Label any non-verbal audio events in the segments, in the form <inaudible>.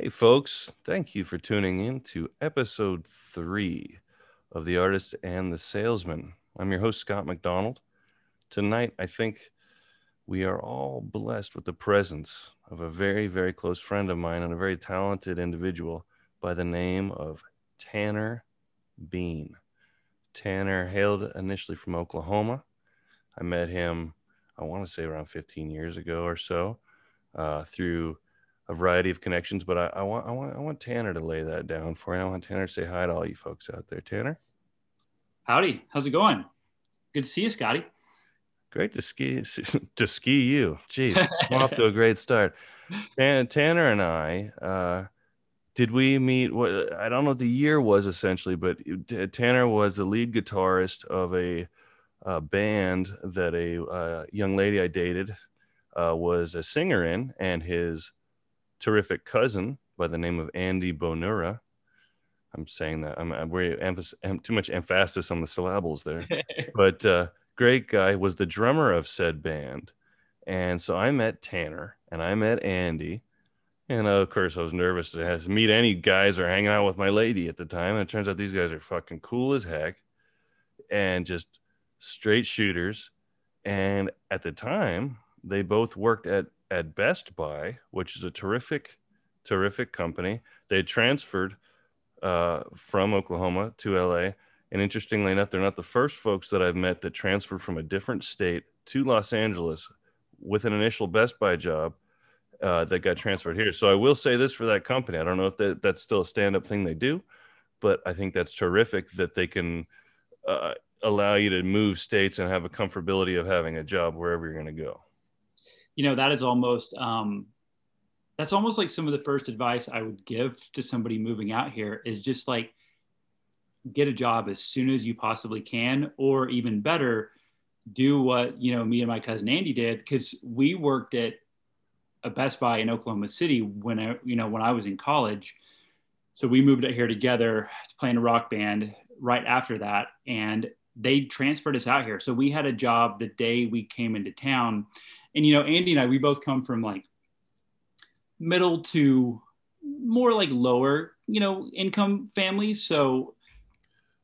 Hey, folks, thank you for tuning in to episode three of The Artist and the Salesman. I'm your host, Scott McDonald. Tonight, I think we are all blessed with the presence of a very, very close friend of mine and a very talented individual by the name of Tanner Bean. Tanner hailed initially from Oklahoma. I met him, I want to say around 15 years ago or so, uh, through a variety of connections. But I, I, want, I want, I want Tanner to lay that down for you. I want Tanner to say hi to all you folks out there. Tanner, howdy, how's it going? Good to see you, Scotty. Great to ski <laughs> to ski you. Jeez, <laughs> I'm off to a great start. And Tanner and I, uh, did we meet? What I don't know what the year was essentially, but Tanner was the lead guitarist of a, a band that a uh, young lady I dated uh, was a singer in, and his terrific cousin by the name of Andy Bonura. I'm saying that I'm, I'm very emphasis, too much emphasis on the syllables there, <laughs> but uh, great guy was the drummer of said band, and so I met Tanner and I met Andy and of course, I was nervous to meet any guys or hanging out with my lady at the time. And it turns out these guys are fucking cool as heck and just straight shooters. And at the time, they both worked at, at Best Buy, which is a terrific, terrific company. They transferred uh, from Oklahoma to LA. And interestingly enough, they're not the first folks that I've met that transferred from a different state to Los Angeles with an initial Best Buy job uh, that got transferred here. So I will say this for that company. I don't know if that, that's still a stand up thing they do, but I think that's terrific that they can uh, allow you to move states and have a comfortability of having a job wherever you're going to go. You know, that is almost, um, that's almost like some of the first advice I would give to somebody moving out here is just like get a job as soon as you possibly can, or even better, do what, you know, me and my cousin Andy did, because we worked at a Best Buy in Oklahoma City when I, you know, when I was in college. So we moved out here together to play in a rock band right after that. And they transferred us out here. So we had a job the day we came into town. And, you know, Andy and I, we both come from like middle to more like lower, you know, income families. So,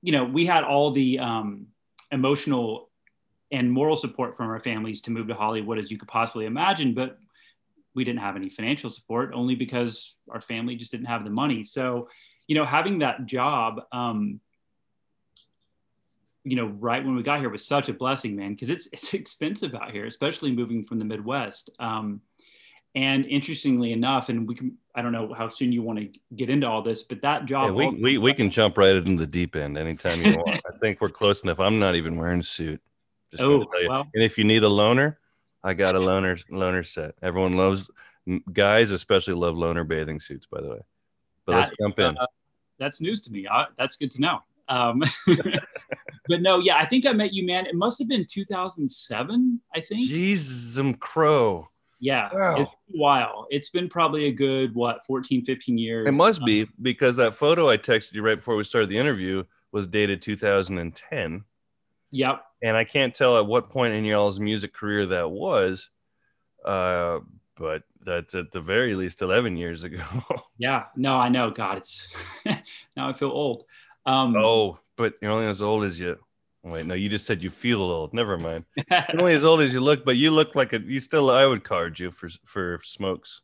you know, we had all the um, emotional and moral support from our families to move to Hollywood as you could possibly imagine. But we didn't have any financial support only because our family just didn't have the money. So, you know, having that job, um, you know, right when we got here was such a blessing, man, because it's <laughs> it's expensive out here, especially moving from the Midwest. Um, and interestingly enough, and we can I don't know how soon you want to get into all this, but that job yeah, we, we, we can jump right into the deep end anytime you want. I think we're close enough. I'm not even wearing a suit. Just oh, well, and if you need a loner, I got a loner loaner set. Everyone loves guys, especially love loner bathing suits. By the way, but that, let's jump in. Uh, that's news to me. Uh, that's good to know. Um, <laughs> but no, yeah, I think I met you, man. It must have been 2007. I think. Jesus, crow. Yeah, wow. it's been a while. It's been probably a good what 14, 15 years. It must um, be because that photo I texted you right before we started the interview was dated 2010. Yep. And I can't tell at what point in y'all's music career that was, uh, but that's at the very least 11 years ago. <laughs> yeah. No, I know. God, it's <laughs> now I feel old. Um, oh, but you're only as old as you. Wait, no, you just said you feel old. Never mind. <laughs> you're only as old as you look, but you look like a. You still, I would card you for for smokes,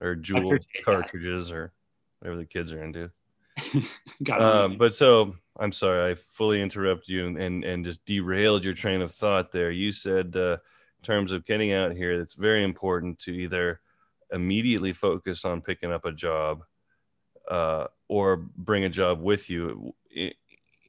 or Juul cartridges, that. or whatever the kids are into. <laughs> um, but so I'm sorry, I fully interrupt you and and just derailed your train of thought there. You said uh, in terms of getting out here, it's very important to either immediately focus on picking up a job uh, or bring a job with you.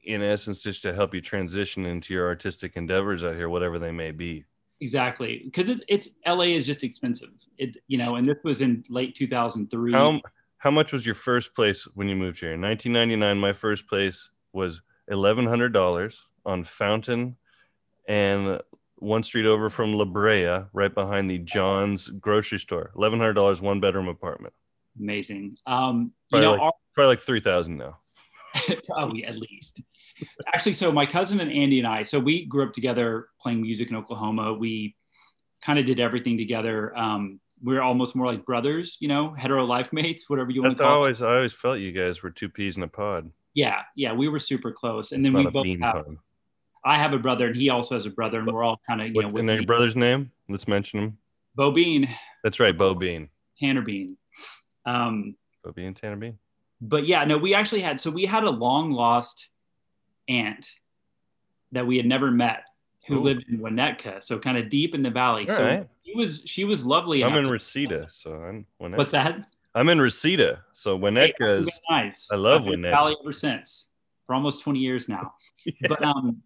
In essence, just to help you transition into your artistic endeavors out here, whatever they may be. Exactly, because it, it's LA is just expensive. It you know, and this was in late 2003. How how much was your first place when you moved here? In 1999, my first place was $1,100 on Fountain and one street over from La Brea, right behind the John's grocery store. $1,100, one bedroom apartment. Amazing. Um, you know, like, our- probably like 3000 now. <laughs> probably at least. Actually, so my cousin and Andy and I, so we grew up together playing music in Oklahoma. We kind of did everything together. Um, we're almost more like brothers, you know, hetero life mates, whatever you want That's to call it. always I always felt you guys were two peas in a pod. Yeah, yeah, we were super close, and then we both have. pod. I have a brother, and he also has a brother, and we're all kind of you know What, with and your brother's name? Let's mention him. Bo Bean, That's right, Bo Bean. Tanner Bean. Um, Bo Bean, Tanner Bean. but yeah, no, we actually had so we had a long lost aunt that we had never met who Ooh. lived in Winnetka, so kind of deep in the valley. All so right. she was she was lovely. I'm in Reseda, so I'm Winnetka. What's that? I'm in Reseda, so Hey, Winnetka is. nice. I love I've Winnetka. Valley ever since for almost 20 years now. <laughs> But um,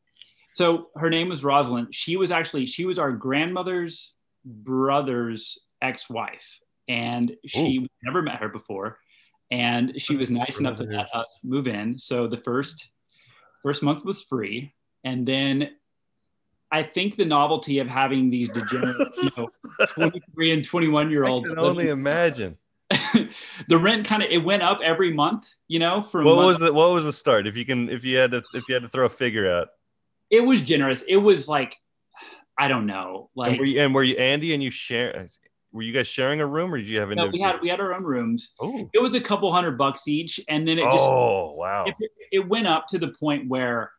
so her name was Rosalind. She was actually she was our grandmother's brother's ex-wife, and she never met her before, and she was nice enough to let us move in. So the first first month was free, and then. I think the novelty of having these degenerate, you <laughs> know, 23 and 21 year olds. I can only imagine. <laughs> the rent kind of it went up every month you know from What was the what was the start? If you can, if you had to, if you had to throw a figure out, it was generous it was like i don't know and like were you and were you Andy and you share? Were you guys sharing a room, or did you have no, we had we had our own rooms oh, it was a couple hundred bucks each and then it just oh wow. it, it went up to the point where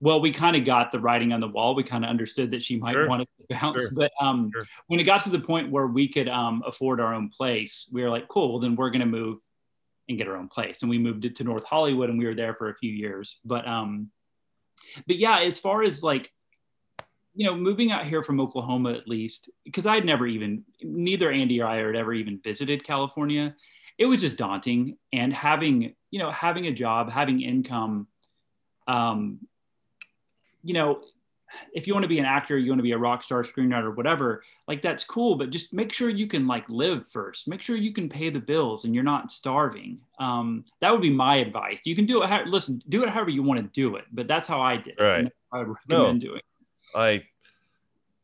well we kind of got the writing on the wall we kind of understood that she might Sure. want to <laughs> bounce Sure. but um Sure. when it got to the point where we could um afford our own place we were like cool well then we're going to move and get our own place and we moved it to north hollywood and we were there for a few years but um but yeah as far as like you know moving out here from oklahoma at least because i'd never even neither andy or i had ever even visited california it was just daunting. And having you know having a job having income um you know if you want to be an actor you want to be a rock star screenwriter whatever like that's cool but just make sure you can like live first. Make sure you can pay the bills and you're not starving. Um that would be my advice. You can do it how, listen do it however you want to do it but that's how i did it. Right. and that's how i would recommend doing it. I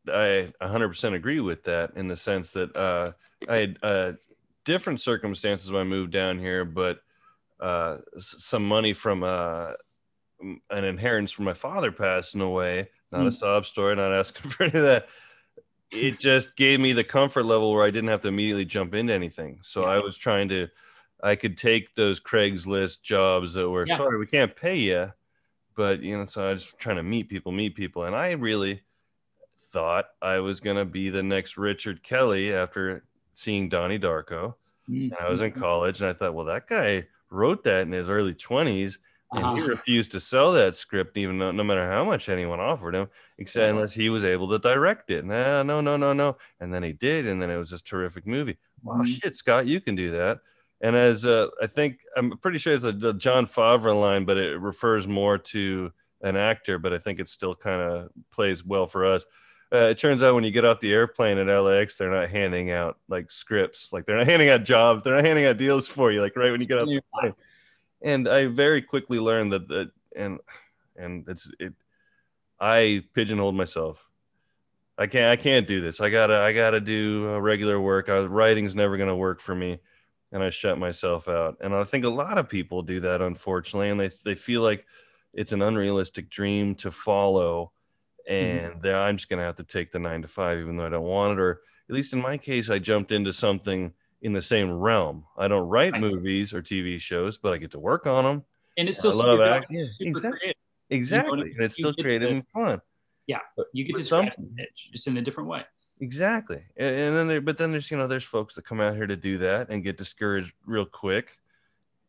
I 100% agree with that in the sense that uh, I had uh, different circumstances when I moved down here, but uh, some money from uh, an inheritance from my father passing away. Not a Mm. sob story, not asking <laughs> for any of that. It just gave me the comfort level where I didn't have to immediately jump into anything. So I was trying to, I could take those Craigslist jobs that were Yeah. sorry, we can't pay you, but you know, so I was trying to meet people, meet people, and I really thought I was gonna be the next Richard Kelly after seeing Donnie Darko. Mm. And I was in college, and I thought, well, that guy wrote that in his early twenties, and he Uh-huh. refused to sell that script, even though no matter how much anyone offered him, except unless he was able to direct it. Nah, no, no, no, no. And then he did, and then it was this terrific movie. Wow, Mhm. shit, Scott, you can do that. And as uh, I think, I'm pretty sure it's a the Jon Favreau line, but it refers more to an actor. But I think it still kind of plays well for us. Uh, it turns out when you get off the airplane at LAX, they're not handing out like scripts, like they're not <laughs> handing out jobs, they're not handing out deals for you, like right when you get off the plane. And I very quickly learned that that and and it's it. I pigeonholed myself. I can't I can't do this. I gotta I gotta do uh, regular work. I, writing's never gonna work for me, and I shut myself out. And I think a lot of people do that, unfortunately, and they they feel like it's an unrealistic dream to follow, mm-hmm. and they're I'm just gonna have to take the nine to five, even though I don't want it. Or at least in my case, I jumped into something in the same realm. I don't write Right. movies or TV shows, but I get to work on them. and it's I still love super, acting. Yeah, exactly. creative. Exactly, You and it's still creative to- and fun. Yeah. You get But to some- scratch the itch just in a different way Exactly. And, and then there, but then there's, you know, there's folks that come out here to do that and get discouraged real quick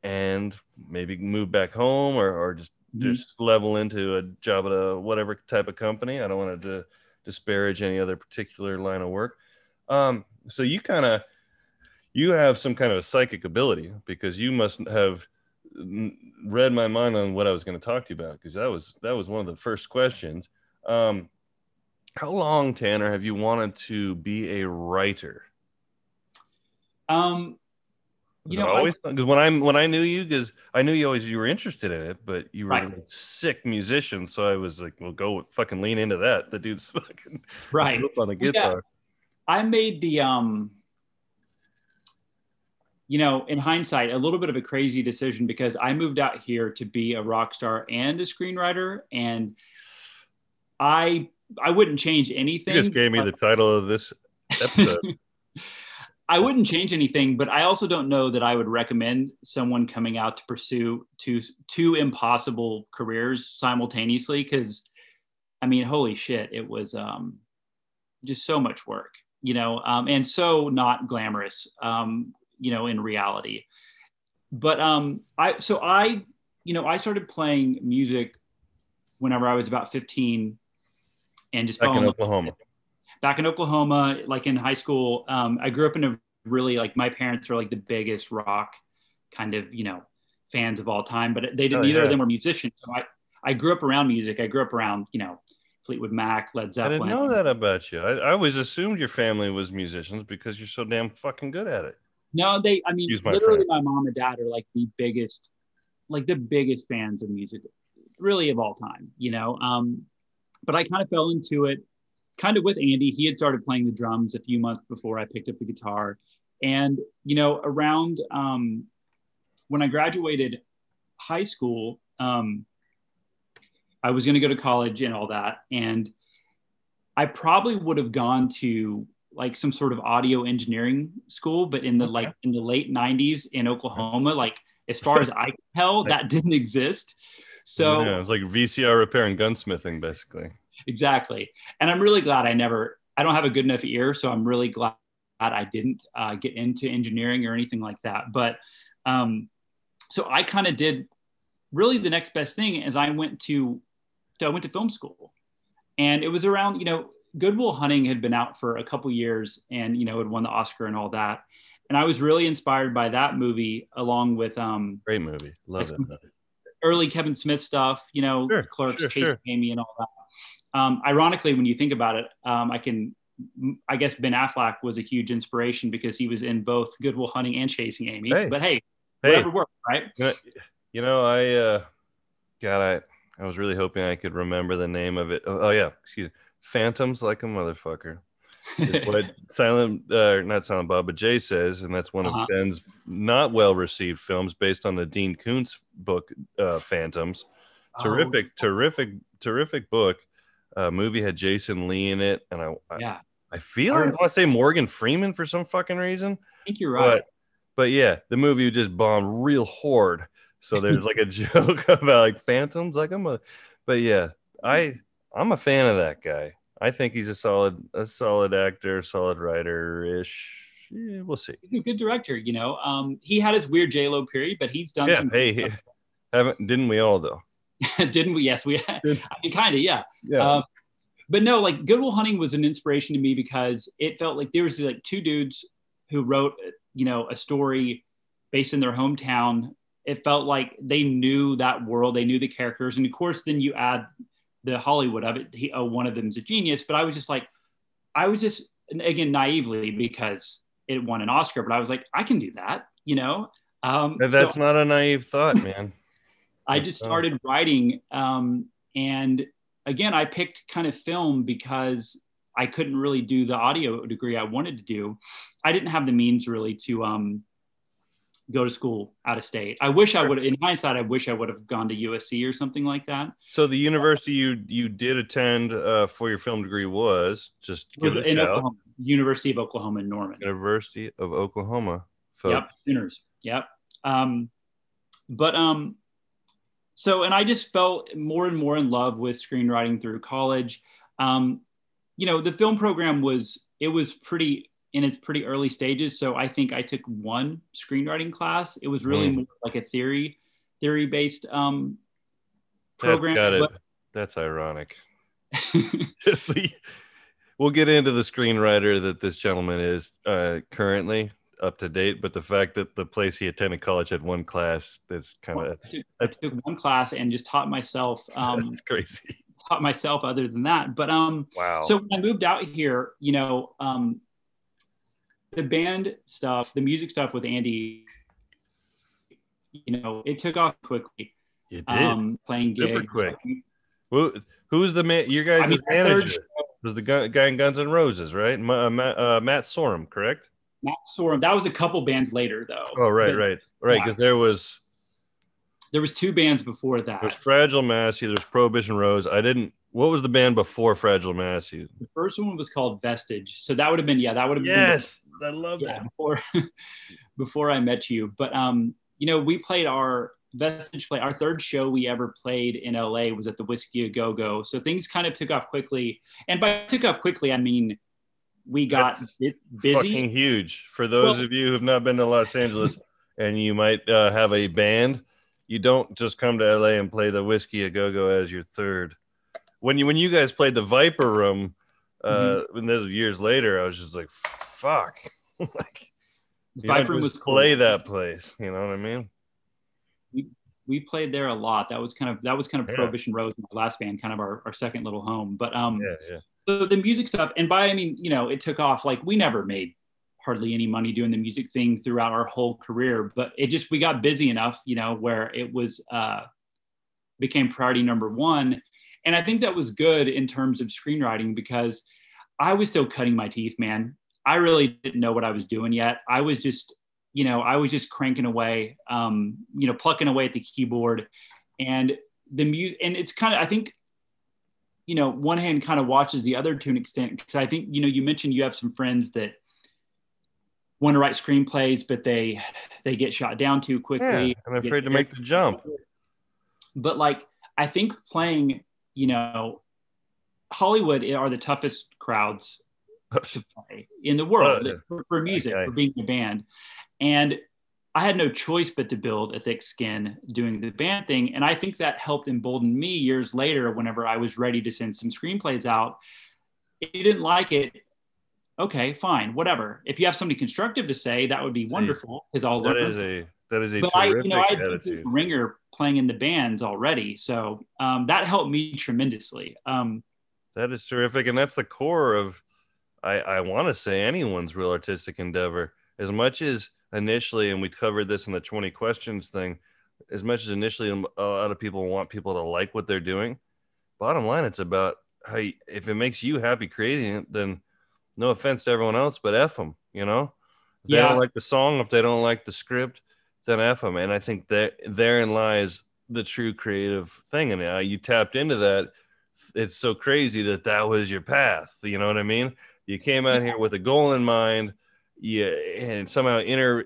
and maybe move back home or, or just, Mhm. just level into a job at a whatever type of company. I don't want to disparage any other particular line of work. Um, so you kind of, you have some kind of a psychic ability because you must have read my mind on what I was going to talk to you about because that was that was one of the first questions. Um, how long, Tanner, have you wanted to be a writer? um you know always because when I'm when I knew you, because I knew you always you were interested in it, but you were Right. a sick musician, so I was like, well, go fucking lean into that. The dude's <laughs> fucking right on the Well, yeah. guitar. I made the um you know, in hindsight, a little bit of a crazy decision because I moved out here to be a rock star and a screenwriter and I I wouldn't change You anything. just gave me the title of this episode. <laughs> I wouldn't change anything, but I also don't know that I would recommend someone coming out to pursue two two impossible careers simultaneously. Because, I mean, holy shit, it was um, just so much work, you know, um, and so not glamorous, um, you know, in reality. But um, I so I, you know, I started playing music whenever I was about fifteen, and just Back in Oklahoma. back in Oklahoma, like in high school, um, I grew up in a really like my parents are like the biggest rock kind of you know fans of all time, but they didn't. Oh, neither yeah. of them were musicians. So I I grew up around music. I grew up around you know Fleetwood Mac, Led Zeppelin. I didn't know that about you. I, I always assumed your family was musicians because you're so damn fucking good at it. No, they. I mean, my literally, French. my mom and dad are like the biggest, like the biggest fans of music, really of all time. You know, um, but I kind of fell into it, kind of with Andy. He had started playing the drums a few months before I picked up the guitar, and you know, around um, when I graduated high school, um, I was going to go to college and all that, and I probably would have gone to like some sort of audio engineering school, but in the Okay. like in the late '90s in Oklahoma, like as far as I can tell, that didn't exist. So yeah, it's like VCR repair and gunsmithing, basically. exactly, and I'm really glad I never. I don't have a good enough ear, so I'm really glad I didn't uh, get into engineering or anything like that. But um, so I kind of did. Really, the next best thing is I went to I went to film school, and it was around you know Goodwill Hunting had been out for a couple years, and you know had won the Oscar and all that. And I was really inspired by that movie, along with um, Great movie. Love Like movie. Early Kevin Smith stuff, you know, Sure, Clerks, sure, Chasing sure. Amy, and all that. Um, ironically, when you think about it, um, I can, I guess Ben Affleck was a huge inspiration because he was in both Goodwill Hunting and Chasing Amy. Hey. But hey, Hey, whatever worked, right? you know, you know, I, uh, God, I, I was really hoping I could remember the name of it. Oh, oh, yeah, excuse me. Phantoms like a motherfucker. <laughs> what Silent, uh, not Silent Bob, but Jay says, and that's one Uh-huh. of Ben's not well received films based on the Dean Koontz book, uh, Phantoms. Oh, Terrific, terrific, terrific book. Uh, movie had Jason Lee in it, and I, I, yeah, I feel I I want to say Morgan Freeman for some fucking reason, I think you're right. but but yeah, the movie just bombed real hard. So <laughs> there's like a joke <laughs> about like phantoms, like I'm a, but yeah, I I'm a fan of that guy. I think he's a solid a solid actor, solid writer ish. Yeah, we'll see. He's a good director, you know. Um, he had his weird J Lo period, but he's done Yeah, some. hey, <laughs> Haven't didn't we all though? <laughs> didn't we? Yes, we. <laughs> I mean, kind of, yeah. Yeah. Um, but no, like Goodwill Hunting was an inspiration to me because it felt like there was like two dudes who wrote, you know, a story based in their hometown. It felt like they knew that world, they knew the characters, and of course, then you add the Hollywood of it. He, oh, one of them's a genius, but I was just like, I was just again naively because it won an Oscar, but I was like, I can do that, you know. Um, And so- that's not a naive thought, <laughs> man. I just Oh. started writing. Um, and again, I picked kind of film because I couldn't really do the audio degree I wanted to do. I didn't have the means really to um, go to school out of state. I wish I would, in hindsight, I wish I would have gone to USC or something like that. So the university you you did attend uh, for your film degree was just give it a in shout. Oklahoma, University of Oklahoma in Norman. University of Oklahoma. folks. Yep, Sooners. Yep. Um, but um, so and I just felt more and more in love with screenwriting through college. Um, you know, the film program was it was pretty in its pretty early stages. So I think I took one screenwriting class. It was really Mm. more like a theory theory based um, That's program. it. but- That's ironic. <laughs> Just the we'll get into the screenwriter that this gentleman is uh, currently up to date, but the fact that the place he attended college had one class that's kind of I took- I took one class and just taught myself <laughs> um, that's crazy. taught myself other than that. But um, Wow. So when I moved out here, you know, um, the band stuff, the music stuff with Andy, you know, it took off quickly. you did. Um, playing Super gigs. quick. Who who's the man? Your guys' I mean, manager third was the guy, guy in Guns N' Roses, right? Ma- uh, Matt, uh, Matt Sorum, correct? Matt Sorum. That was a couple bands later, though. Oh, right, But- right, right. yeah. Because there was there was two bands before that. There's Fragile Massey. There's Prohibition Rose. I didn't. What was the band before Fragile Massey? The first one was called Vestige. So that would have been yeah, that would have yes, been. Yes, I love yeah, that. Before <laughs> before I met you, but um, you know, we played our Vestige play. Our third show we ever played in LA was at the Whiskey A Go Go. So things kind of took off quickly, and by took off quickly, I mean we got That's busy. Fucking huge for those Well- of you who've not been to Los Angeles and you might uh, have a band. You don't just come to LA and play the Whiskey a Go Go as your third. When you when you guys played the Viper Room, uh, Mm-hmm. when this was years later, I was just like, "Fuck!" <laughs> like, Viper just was cool. play that place. You know what I mean? we played there a lot. That was kind of that was kind of Yeah. Prohibition Rose, my last band, kind of our, our second little home. But um, Yeah, yeah. so the music stuff, and by I mean, you know, it took off. Like we never made hardly any money doing the music thing throughout our whole career, but it just we got busy enough, you know, where it was uh, became priority number one, and I think that was good in terms of screenwriting because I was still cutting my teeth, man. I really didn't know what I was doing yet. I was just, you know, I was just cranking away, um, you know, plucking away at the keyboard, and the music. And it's kind of, I think, you know, one hand kind of watches the other to an extent. Because I think, you know, you mentioned you have some friends that want to write screenplays, but they they get shot down too quickly. Yeah, I'm afraid to make the jump. But like, I think playing, you know, Hollywood are the toughest crowds <laughs> to play in the world yeah. for, for music, Okay. for being a band. And I had no choice but to build a thick skin doing the band thing. And I think that helped embolden me years later whenever I was ready to send some screenplays out. If you didn't like it, okay, fine, whatever. If you have something constructive to say, that would be wonderful because I'll learn. is a that is a but I, terrific you know, I attitude. ringer playing in the bands already, so um, that helped me tremendously. Um, That is terrific, and that's the core of, I I want to say anyone's real artistic endeavor. As much as initially, and we covered this in the twenty questions thing, as much as initially a lot of people want people to like what they're doing. Bottom line, it's about how you, if it makes you happy creating it, then no offense to everyone else, but f them. You know, if they Yeah. don't like the song, if they don't like the script, then f them. And I think that therein lies the true creative thing, and uh, you tapped into that it's so crazy that that was your path. You know what I mean? You came out here with a goal in mind, yeah, and somehow inner.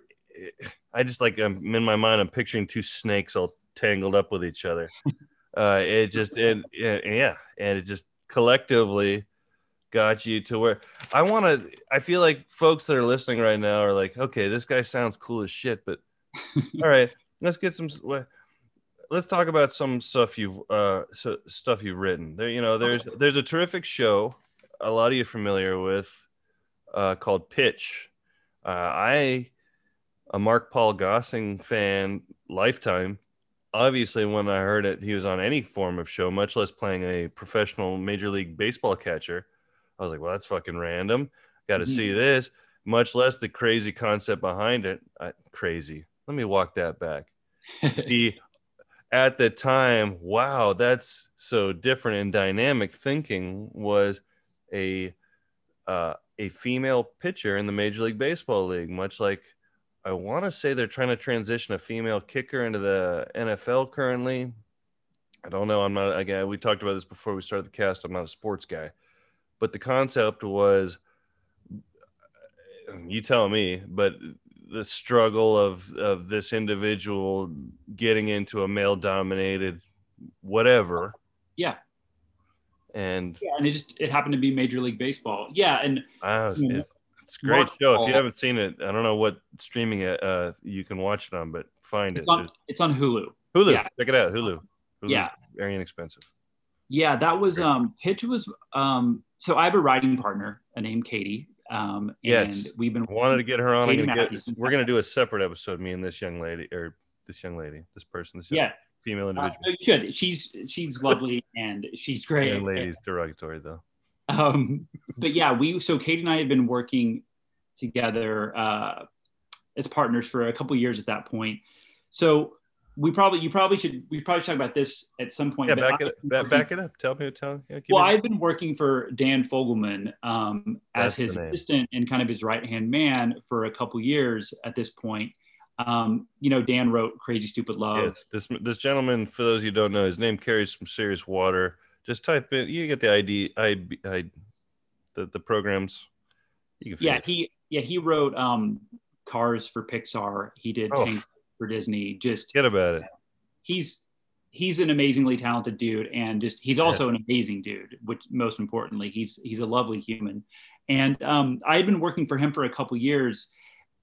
I just like I'm in my mind. I'm picturing two snakes all tangled up with each other. <laughs> Uh, it just and yeah, yeah, and it just collectively got you to where I want to. I feel like folks that are listening right now are like, okay, this guy sounds cool as shit, but <laughs> all right, let's get some let's talk about some stuff you've uh so, stuff you've written there you know there's there's a terrific show a lot of you familiar with uh called pitch uh i a Mark-Paul Gosselaar fan lifetime obviously when i heard it he was on any form of show much less playing a professional major league baseball catcher i was like well that's fucking random got to Mhm. see this much less the crazy concept behind it I, crazy let me walk that back <laughs> the at the time, wow, that's so different and dynamic thinking was a uh, a female pitcher in the Major League Baseball league, much like I want to say they're trying to transition a female kicker into the NFL currently. I don't know. I'm not again. We talked about this before we started the cast. I'm not a sports guy, but the concept was you tell me, but the struggle of of this individual getting into a male dominated whatever yeah, and yeah, and it just it happened to be Major League Baseball. Yeah, and was, Mhm. it's, it's a great Mark show if you haven't seen it i don't know what streaming it uh you can watch it on but find it it's on it's on Hulu. hulu yeah. check it out hulu Hulu's Yeah. very inexpensive Yeah, that was um pitch was um so I have a writing partner named Katie. Um and Yes. we've been wanted to get her on gonna get- we're gonna do a separate episode me and this young lady or this young lady this person this yeah, female uh, individual you should. She's she's lovely and she's great. ladies derogatory though Um, but yeah, we so Katie and I had been working together uh, as partners for a couple years at that point. So we probably you probably should we probably should talk about this at some point. yeah back I- it back, back it up tell me tell yeah, Well, I've been working for Dan Fogelman um, as his assistant and kind of his right hand man for a couple years at this point. Um, you know, Dan wrote Crazy Stupid Love. Yes, this this gentleman, for those of you who don't know, his name carries some serious water. Just type in, you get the ID, I, I the the programs. You can yeah, it. he yeah he wrote um, Cars for Pixar. He did oh. Tank for Disney. Just get about it. He's he's an amazingly talented dude, and just he's also yeah. an amazing dude. Which most importantly, he's he's a lovely human. And um, I had been working for him for a couple years,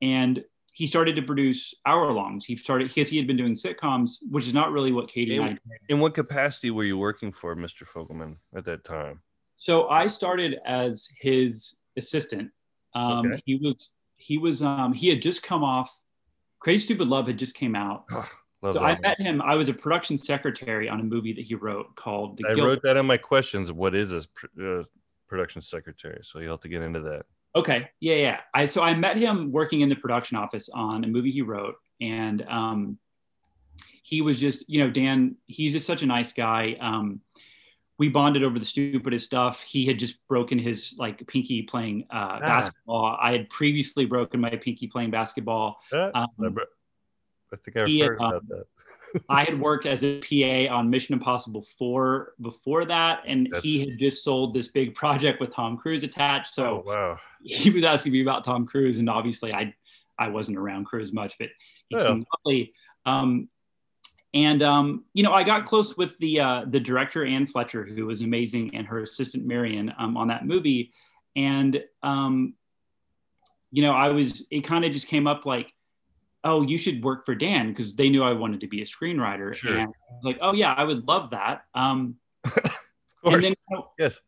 and he started to produce hour longs. He started because he had been doing sitcoms, which is not really what Katie in, and I. Did. In what capacity were you working for, Mr. Fogelman, at that time? So I started as his assistant. Um, okay. He was he was um, he had just come off. Crazy Stupid Love had just came out. so I met him. I was a production secretary on a movie that he wrote called. The I Guild. wrote that in my questions. What is a uh, production secretary? So you'll have to get into that. Okay. Yeah, yeah. I so I met him working in the production office on a movie he wrote, and um, he was just, you know, Dan. He's just such a nice guy. Um, we bonded over the stupidest stuff. He had just broken his like pinky playing uh, ah. basketball. I had previously broken my pinky playing basketball. Uh, um, I think I heard about um, that. <laughs> I had worked as a PA on Mission Impossible 4 before that, and That's... he had just sold this big project with Tom Cruise attached. So oh, wow. he was asking me about Tom Cruise, and obviously I I wasn't around Cruise much, but he yeah. seemed lovely. Um, and um, you know, I got close with the uh, the director Anne Fletcher, who was amazing, and her assistant Marion um, on that movie. And um, you know, I was it kind of just came up like oh, you should work for Dan because they knew I wanted to be a screenwriter. Sure. And I was like, oh yeah, I would love that. Um, <laughs> and then, yes.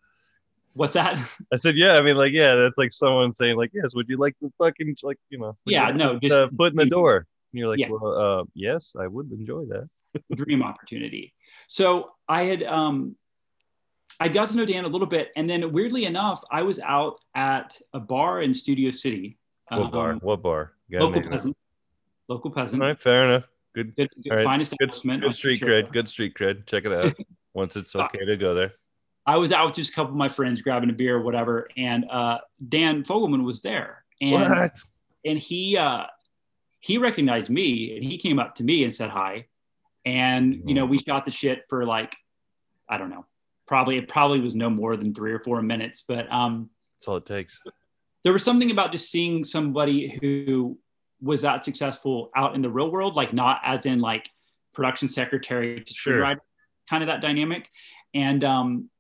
What's that? <laughs> I said, yeah. I mean, like, yeah, that's like someone saying, like, yes, would you like the fucking, like, you know, yeah, no, just foot in the door. And you're like, yeah. well, uh, yes, I would enjoy that. <laughs> Dream opportunity. So I had, um, I got to know Dan a little bit, and then weirdly enough, I was out at a bar in Studio City. What um, bar? What bar? Local peasant local peasant. All right, fair enough. Good, good, good right. fine establishment. Good, good street cred. Good street cred. Check it out <laughs> once it's okay to go there. I was out with just a couple of my friends grabbing a beer or whatever, and uh, Dan Fogelman was there, and what? and he uh, he recognized me, and he came up to me and said hi, and you know we shot the shit for like I don't know, probably it probably was no more than three or four minutes, but um, that's all it takes. There was something about just seeing somebody who was that successful out in the real world, like not as in like production secretary to sure. kind of that dynamic. And um,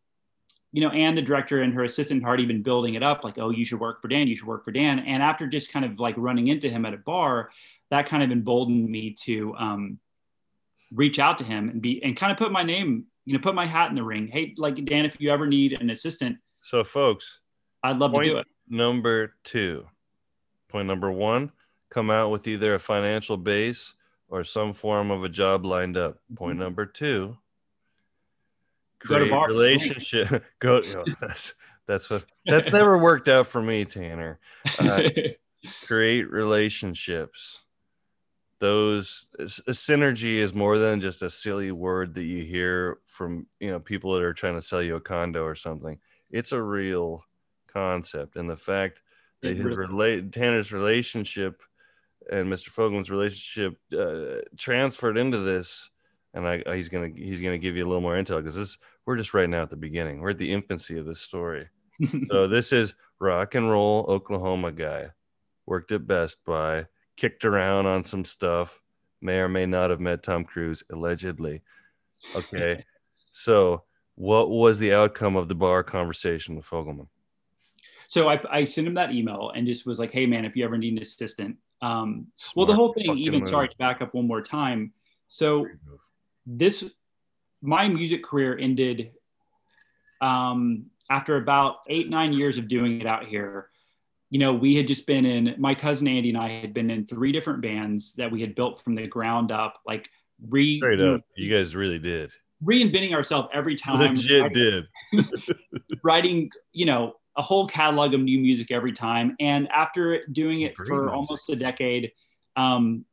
you know, and the director and her assistant had already been building it up, like, oh, you should work for Dan, you should work for Dan. And after just kind of like running into him at a bar, that kind of emboldened me to um, reach out to him and be and kind of put my name, you know, put my hat in the ring. Hey, like Dan, if you ever need an assistant, so folks, I'd love to do it. Number two, point number one come out with either a financial base or some form of a job lined up. Point mm-hmm. number two, create go relationship. <laughs> go. Oh, that's that's what that's never worked out for me, Tanner. Uh, <laughs> create relationships. Those a synergy is more than just a silly word that you hear from you know people that are trying to sell you a condo or something. It's a real concept, and the fact that his relate Tanner's relationship and Mr. Fogelman's relationship uh, transferred into this, and I, he's gonna he's gonna give you a little more intel because this we're just right now at the beginning. We're at the infancy of this story. <laughs> so this is rock and roll Oklahoma guy, worked at Best Buy, kicked around on some stuff, may or may not have met Tom Cruise allegedly. Okay, <laughs> so what was the outcome of the bar conversation with Fogelman? So I, I sent him that email and just was like, "Hey man, if you ever need an assistant, um, well, the whole thing, even sorry to back up one more time. So this, my music career ended um, after about eight, nine years of doing it out here. You know, we had just been in, my cousin Andy and I had been in three different bands that we had built from the ground up, like re. Straight up. You guys really did. Reinventing ourselves every time. Legit writing, did. <laughs> writing, you know, a whole catalog of new music every time. And after doing it for music. almost a decade, um,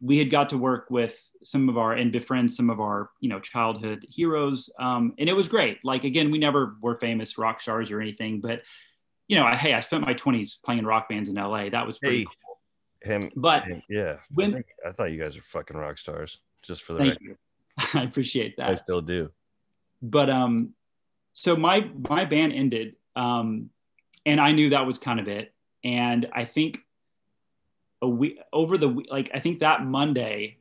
we had got to work with some of our and befriend some of our you know childhood heroes, um, and it was great. Like again, we never were famous rock stars or anything, but you know, I, hey, I spent my twenties playing rock bands in LA. That was pretty hey, cool. And, But and yeah, when- I, think- I thought you guys were fucking rock stars. Just for the thank record, you. <laughs> I appreciate that. I still do. but um so my my band ended um and i knew that was kind of it and i think a week over the like i think that monday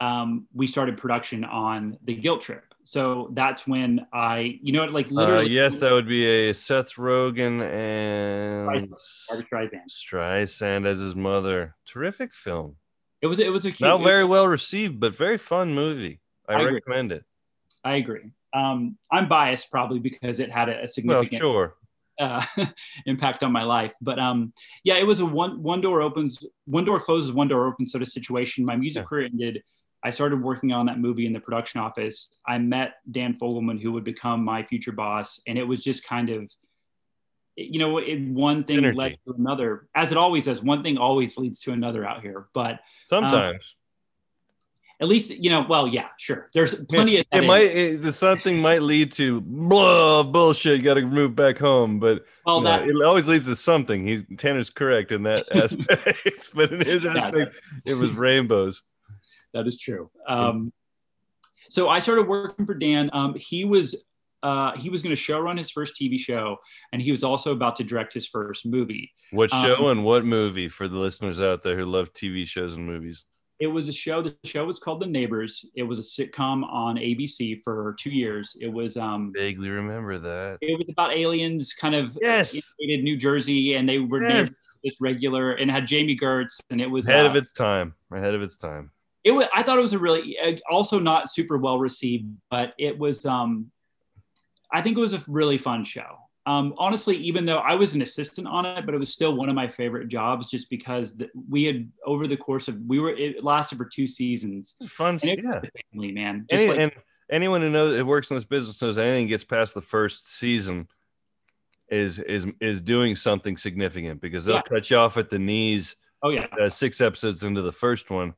um we started production on the guilt trip so that's when i you know like Uh, literally yes, that would be a Seth Rogen and Barbra Streisand. Streisand as his mother. Terrific film. it was it was a cute Not very well received, but very fun movie. I, I agree. recommend it. i agree um i'm biased probably because it had a, a Well, significant sure. Uh, <laughs> impact on my life. But um, yeah, it was a one one door opens, one door closes, one door opens sort of situation. My music Yeah. career ended. I started working on that movie in the production office. I met Dan Fogelman, who would become my future boss, and it was just kind of, you know, it, one thing Synergy. led to another, as it always does. One thing always leads to another out here. But Sometimes at least, you know, well, yeah, sure. There's plenty of it might it, the something might lead to blah bullshit. You got to move back home, but well, you know, it always leads to something. He's Tanner's correct in that <laughs> aspect, <laughs> but in his Yeah, aspect, it was rainbows. That is true. Um, so I started working for Dan. Um, he was uh, he was going to show run his first TV show, and he was also about to direct his first movie. What Um, show and what movie for the listeners out there who love TV shows and movies? It was a show. The show was called The Neighbors. It was a sitcom on ABC for two years. It was um, Vaguely remember that. it was about aliens, kind of Yes. in New Jersey, and they were Yes. regular, and had Jami Gertz, and it was Ahead uh, of its time. Ahead of its time. it was i thought it was a really uh, also not super well received but it was um i think it was a really fun show um honestly even though i was an assistant on it but it was still one of my favorite jobs just because the, we had over the course of we were it lasted for two seasons Fun. Yeah. family man just Any, like, and anyone who knows it works in this business knows anything gets past the first season is is is doing something significant because they'll Yeah. cut you off at the knees oh yeah uh, six episodes into the first one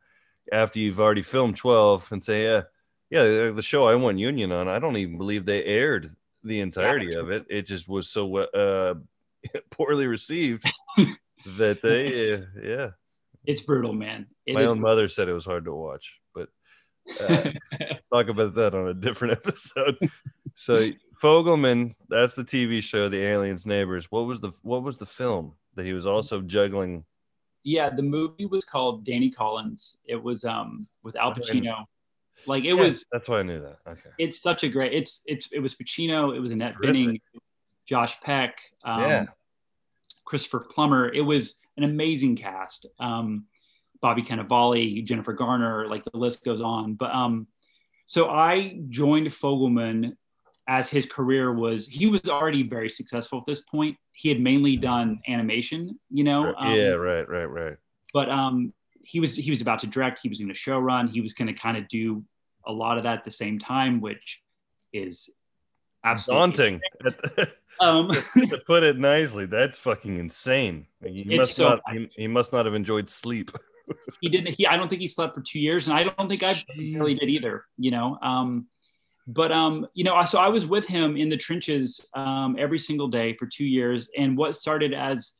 after you've already filmed 12 and say yeah yeah the show i won union on i don't even believe they aired the entirety of it it just was so uh <laughs> poorly received <laughs> that they uh, yeah it's brutal man It my own mother said it was hard to watch but uh, <laughs> talk about that on a different episode. So Fogelman, that's the TV show, The Aliens Neighbors. What was the what was the film that he was also juggling? yeah the movie was called danny collins it was um with al pacino like it Yeah, was that's why I knew that. Okay. it's such a great it's it's it was Pacino, it was Annette Terrific. Benning, Josh Peck, um, Yeah. Christopher Plummer. It was an amazing cast. Um, Bobby Cannavale, Jennifer Garner, like the list goes on. But um, so I joined Fogelman as his career was he was already very successful at this point. He had mainly done animation, you know. um, yeah, right, right, right. but um, he was he was about to direct. He was going to show run. He was going to kind of do a lot of that at the same time, which is absolutely Daunting. <laughs> Um, <laughs> to put it nicely, that's fucking insane. He must so not he, he must not have enjoyed sleep. <laughs> he didn't. He I don't think he slept for two years, and I don't think I really did either. You know. Um, but um, you know, so I was with him in the trenches um, every single day for two years, and what started as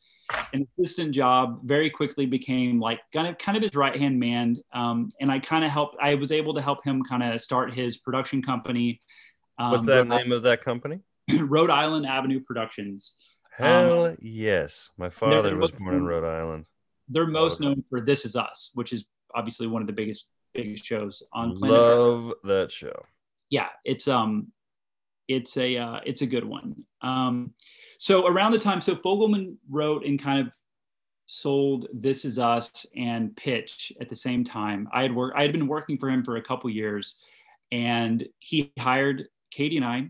an assistant job very quickly became like kind of kind of his right hand man. Um, and I kind of helped. I was able to help him kind of start his production company. Um, What's that name of that company? <clears throat> Rhode Island Avenue Productions. Hell yes. My father was born in Rhode Island. They're most known for This Is Us, which is obviously one of the biggest biggest shows on planet Earth. Love that show. yeah it's um it's a uh, it's a good one. Um so around the time so fogelman wrote and kind of sold this is us and pitch at the same time. I had worked i had been working for him for a couple years and he hired katie and i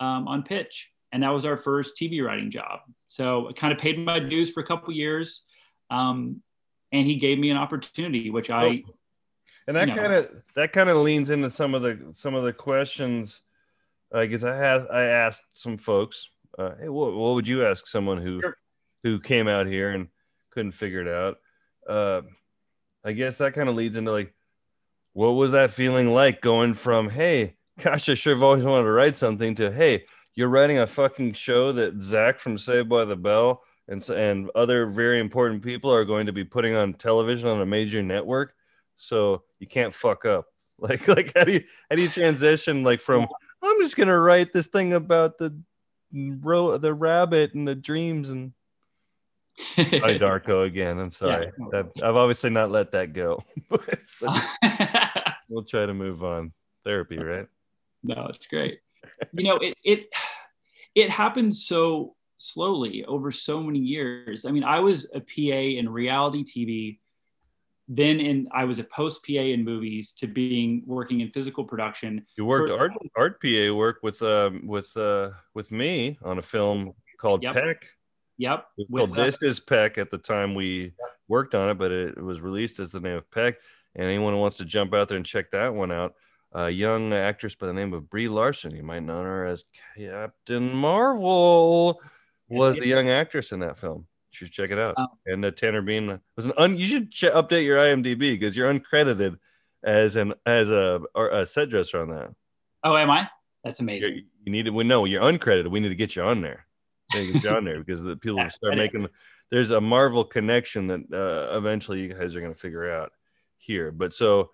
um, on pitch and that was our first tv writing job. So i kind of paid my dues for a couple years um, and he gave me an opportunity which i And that kind of that kind of leans into some of the some of the questions. I guess I had I asked some folks, uh, hey, what, what would you ask someone who Sure. who came out here and couldn't figure it out? Uh, I guess that kind of leads into like, what was that feeling like going from hey, gosh, I sure have always wanted to write something to hey, you're writing a fucking show that Zach from Saved by the Bell and and other very important people are going to be putting on television on a major network. So you can't fuck up. <laughs> Like like how do you how do you transition like from I'm just gonna write this thing about the ro- the rabbit and the dreams and Hi <laughs> Darko again. I'm sorry. Yeah. That, I've obviously not let that go. <laughs> But <laughs> we'll try to move on. Therapy, right? no, it's great. You know, it it it happened so slowly over so many years. I mean, I was a PA in reality TV, then in I was a post PA in movies to being working in physical production. You worked For- art art PA work with um with uh with me on a film called Yep. Peck. Yep. It was with, called uh, This Is Peck at the time we worked on it, but it, it was released as the name of Peck. And anyone who wants to jump out there and check that one out, a young actress by the name of Brie Larson, you might know her as Captain Marvel, was the young actress in that film. You should check it out. Oh. And uh, Tanner Bean was an un, you should ch- update your IMDb because you're uncredited as an as a, or a set dresser on that. Oh, am I? That's You're, amazing. you need to. We know you're uncredited. We need to get you on there. We need to get you on there because the people Yeah, start making. There's a Marvel connection that uh, eventually you guys are going to figure out here. But so,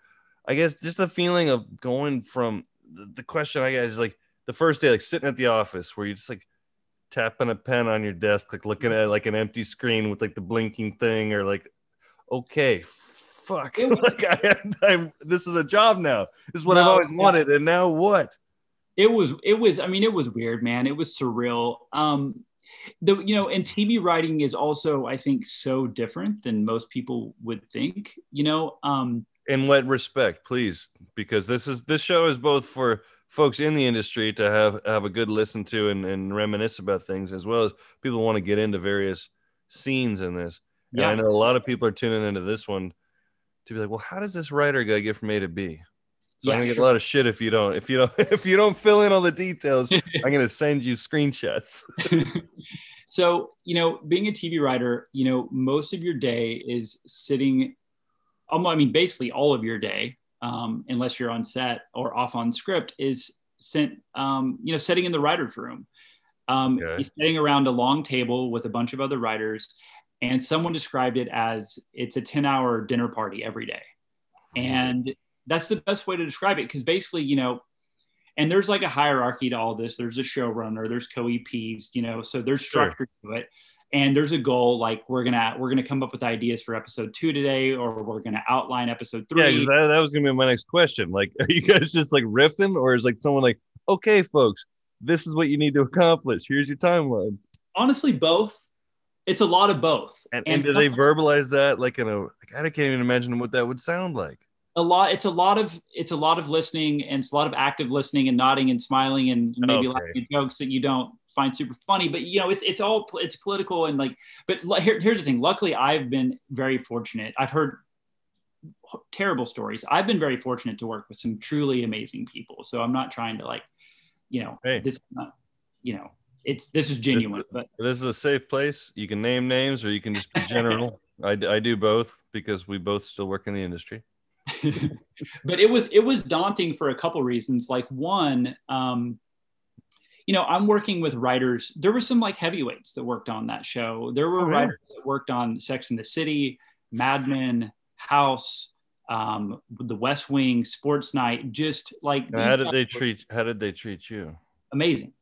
I guess just the feeling of going from the, the question I guess is like the first day, like sitting at the office where you just like tapping a pen on your desk, like looking at like an empty screen with like the blinking thing, or like, okay, fuck, <laughs> was- like I, I'm this is a job now. This is what I've No, always yeah. wanted, and now what? it was it was i mean it was weird man it was surreal um the you know and tv writing is also i think so different than most people would think you know um in what respect please because this is this show is both for folks in the industry to have have a good listen to and, and reminisce about things as well as people want to get into various scenes in this. And i know a lot of people are tuning into this one to be like well how does this writer guy get from a to b? So i'm gonna get sure. a lot of shit if you don't if you don't <laughs> if you don't fill in all the details <laughs> i'm gonna send you screenshots. <laughs> So you know being a tv writer you know most of your day is sitting um, i mean basically all of your day um, unless you're on set or off on script is sent um, you know sitting in the writer's room. Um, Okay. you're sitting around a long table with a bunch of other writers and someone described it as it's a 10 hour dinner party every day. And that's the best way to describe it because basically you know and there's like a hierarchy to all this. There's a showrunner there's co-eps you know so there's Sure. structure to it and there's a goal like we're gonna we're gonna come up with ideas for episode two today or we're gonna outline episode three. yeah that, that was gonna be my next question. Like <laughs> are you guys just like riffing or is like someone like okay folks this is what you need to accomplish. Here's your timeline. Honestly both it's a lot of both. And, and, did they verbalize that like in a like I can't even imagine what that would sound like. a lot it's a lot of it's a lot of listening and it's a lot of active listening and nodding and smiling and maybe Okay. laughing at jokes that you don't find super funny but you know it's it's all it's political and like but here, here's the thing luckily i've been very fortunate i've heard terrible stories i've been very fortunate to work with some truly amazing people so i'm not trying to like you know Hey. this is not you know it's this is genuine but This is a safe place. You can name names or you can just be general. <laughs> I, I do both because we both still work in the industry. <laughs> but it was it was daunting for a couple reasons like one um you know i'm working with writers there were some like heavyweights that worked on that show there were Oh, yeah. writers that worked on sex in the city mad men house um the west wing sports night just like how did they treat how did they treat you? amazing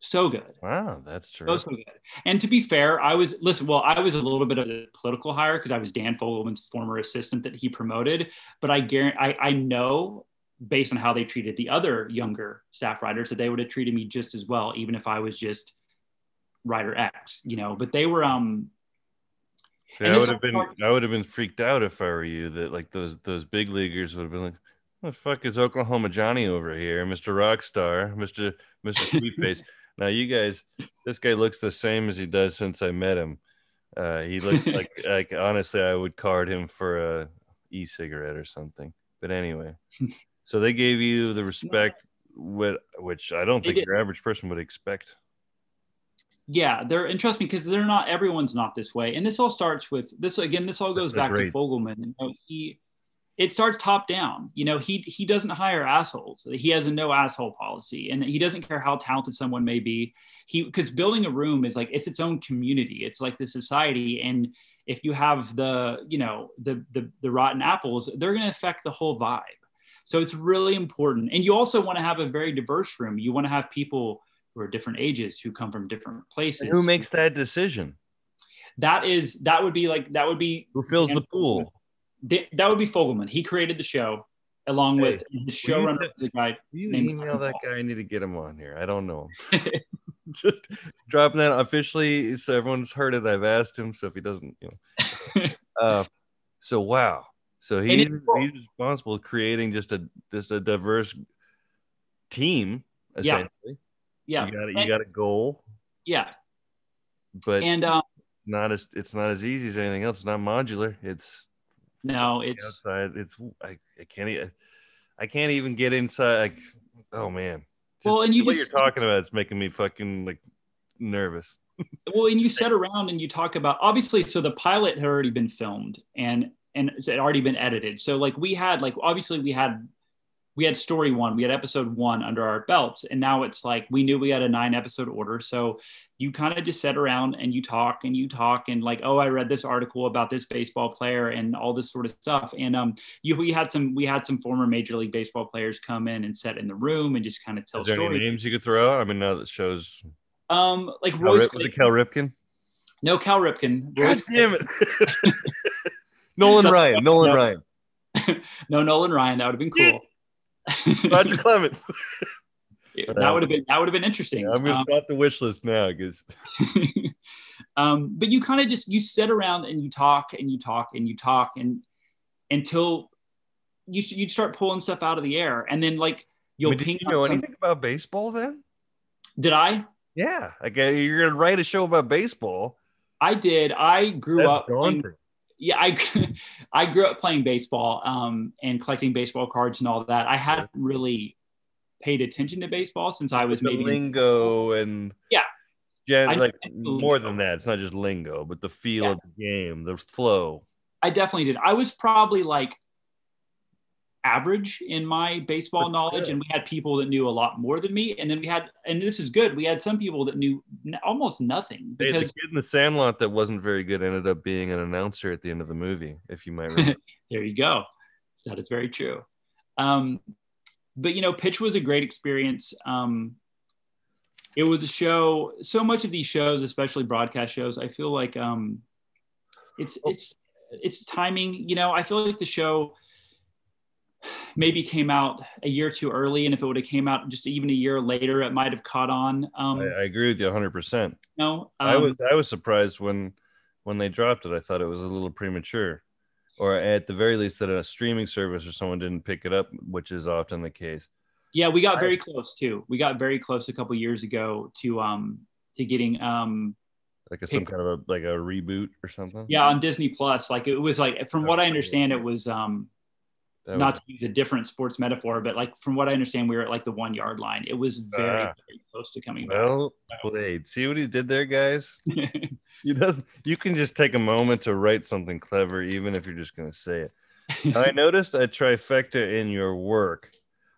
so good Wow, that's so, true. so good. And to be fair, I was listen. Well, I was a little bit of a political hire because I was Dan Fogelman's former assistant that he promoted. But I guarantee, I, I know based on how they treated the other younger staff writers that they would have treated me just as well, even if I was just writer X. You know, but they were um See, I would have been part- I would have been freaked out if I were you that like those those big leaguers would have been like, what the fuck is Oklahoma Johnny over here, Mr. Rockstar, Mr. Mr. Sweetface. <laughs> now you guys, this guy looks the same as he does since I met him. Uh, he looks <laughs> like like honestly, I would card him for a e-cigarette or something. But anyway, <laughs> so they gave you the respect, with, which I don't think your average person would expect. yeah, they're and trust me because they're not everyone's not this way. And this all starts with this again. This all goes That's back great. to Fogelman. You know, he it starts top down. You know, he he doesn't hire assholes. He has a no asshole policy, and he doesn't care how talented someone may be. He because building a room is like it's its own community. It's like the society, and if you have the you know the the, the rotten apples, they're going to affect the whole vibe. So it's really important, and you also want to have a very diverse room. You want to have people who are different ages, who come from different places. And who makes that decision? That is that would be like that would be who fills the pool that would be Fogelman. He created the show along hey, with the showrunner. The guy. You email that guy. I need to get him on here. I don't know him. <laughs> <laughs> Just dropping that officially, so everyone's heard it. I've asked him, so if he doesn't, you know. <laughs> uh, so wow. So he's he's responsible creating just a just a diverse team essentially. Yeah. You got it. You got a goal. Yeah. But and um, not as it's not as easy as anything else. It's not modular. It's no, it's outside. It's I, I can't I can't even get inside. Like, oh man. Just well, and you what just, you're talking about it's making me fucking like nervous. well, and you sit around and you talk about obviously. So the pilot had already been filmed and and it had already been edited. So like we had like obviously we had we had story one, we had episode one under our belts, and now it's like we knew we had a nine episode order. So you kind of just sit around and you talk and you talk and like, oh, I read this article about this baseball player and all this sort of stuff. And um, you we had some we had some former Major League Baseball players come in and sit in the room and just kind of tell Is there stories. Any names you could throw out? I mean, now that shows. Um, like Cal Rip, was it Cal Ripken? No, Cal Ripken. God damn it. <laughs> <laughs> Nolan Ryan. Nolan no. Ryan. <laughs> no, Nolan Ryan. That would have been cool. <laughs> Roger Clemens. <laughs> that would have been that would have been interesting. Yeah, I'm gonna um, stop the wish list now because. um, but you kind of just you sit around and you talk and you talk and you talk and until you you'd start pulling stuff out of the air and then like you'll I mean, ping. you know some... anything about baseball then? Did I? Yeah, like you're gonna write a show about baseball. I did. I grew That's up. Daunting yeah, I <laughs> I grew up playing baseball um, and collecting baseball cards and all that. I hadn't really paid attention to baseball since I was the maybe lingo and yeah, yeah, like more than that. It's not just lingo, but the feel yeah. of the game, the flow. I definitely did. I was probably like average in my baseball That's knowledge, good. and we had people that knew a lot more than me. And then we had, and this is good, we had some people that knew almost nothing. Because hey, the kid in the Sandlot that wasn't very good ended up being an announcer at the end of the movie, if you might remember. <laughs> there you go. That is very true. Um, but you know, pitch was a great experience. Um, it was a show. So much of these shows, especially broadcast shows, I feel like um, it's oh. it's it's timing. You know, I feel like the show maybe came out a year too early, and if it would have came out just even a year later, it might have caught on. Um, I, I, agree with you 100. percent No, um, I was I was surprised when when they dropped it. I thought it was a little premature, or at the very least that a streaming service or someone didn't pick it up, which is often the case. Yeah, we got very close too. We got very close a couple years ago to um to getting um like a, some kind of a like a reboot or something. Yeah, on Disney Plus. Like it was like from what I understand, it was um that not was... to use a different sports metaphor, but like from what I understand, we were at like the one yard line. It was very, uh, very close to coming well back. played. See what he did there, guys. <laughs> he does. You can just take a moment to write something clever, even if you're just going to say it. I <laughs> noticed a trifecta in your work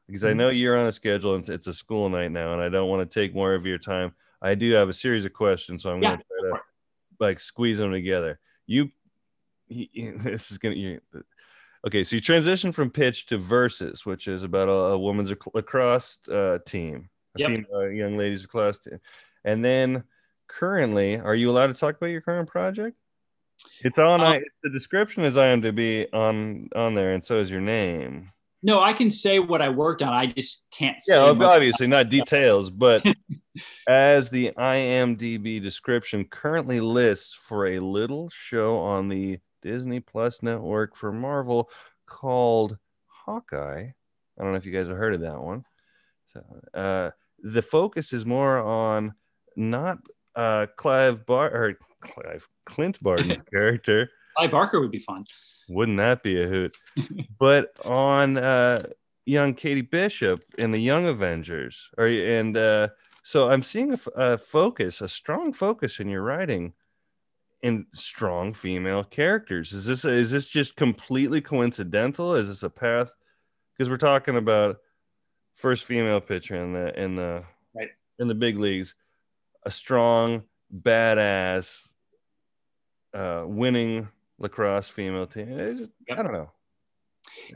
because I know mm-hmm. you're on a schedule and it's a school night now, and I don't want to take more of your time. I do have a series of questions, so I'm yeah, going to try to like squeeze them together. You, he, <laughs> this is going to Okay, so you transition from pitch to versus, which is about a, a women's lacrosse uh, team, a yep. uh, young ladies lacrosse team, and then currently, are you allowed to talk about your current project? It's on. Um, I, the description is IMDb on on there, and so is your name. No, I can say what I worked on. I just can't. Yeah, obviously not details, but <laughs> as the IMDb description currently lists for a little show on the Disney Plus network for Marvel called Hawkeye. I don't know if you guys have heard of that one. So, uh, the focus is more on not uh, Clive Bar or Clive Clint Barton's <laughs> character. Clive Barker would be fun. Wouldn't that be a hoot? <laughs> but on uh, young Katie Bishop in the Young Avengers, or and uh, so I'm seeing a, a focus, a strong focus in your writing and strong female characters. Is this is this just completely coincidental? Is this a path? Because we're talking about first female pitcher in the in the right. in the big leagues, a strong, badass, uh, winning lacrosse female team. Just, yep. I don't know.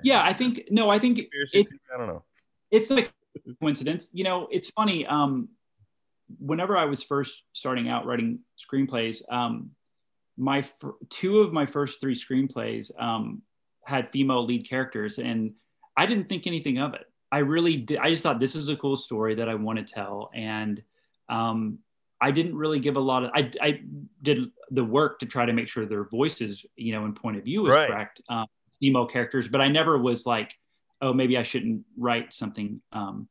Yeah, I think no, I think it, I don't know. It's like coincidence. You know, it's funny. Um, whenever I was first starting out writing screenplays, um, my fr- two of my first three screenplays um, had female lead characters, and I didn't think anything of it. I really did. I just thought this is a cool story that I want to tell, and um, I didn't really give a lot of. I, I did the work to try to make sure their voices, you know, and point of view was right. correct, um, female characters, but I never was like, oh, maybe I shouldn't write something um,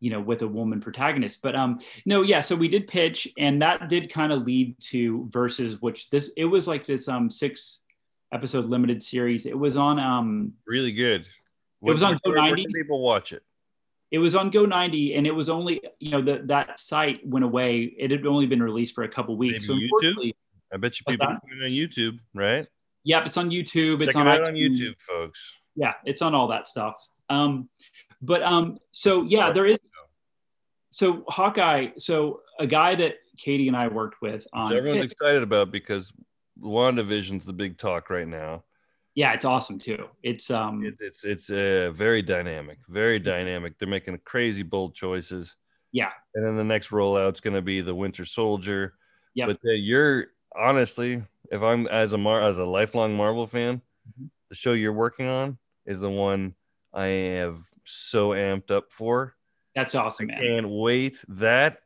you know with a woman protagonist. But um no yeah so we did pitch and that did kind of lead to versus which this it was like this um six episode limited series. It was on um really good. What, it was on go90 people watch it? It was on go90 and it was only you know that that site went away. It had only been released for a couple weeks. Maybe so YouTube? i bet you people on youtube right? Yep it's on youtube it's Check on, it on youtube folks. Yeah it's on all that stuff. Um but um so yeah there is so Hawkeye, so a guy that Katie and I worked with on. Everyone's excited about because WandaVision's the big talk right now. Yeah, it's awesome too. It's um, it, it's it's uh, very dynamic, very dynamic. They're making crazy bold choices. Yeah, and then the next rollout's going to be the Winter Soldier. Yeah, but uh, you're honestly, if I'm as a Mar as a lifelong Marvel fan, mm-hmm. the show you're working on is the one I have so amped up for that's awesome, man. Can't wait. That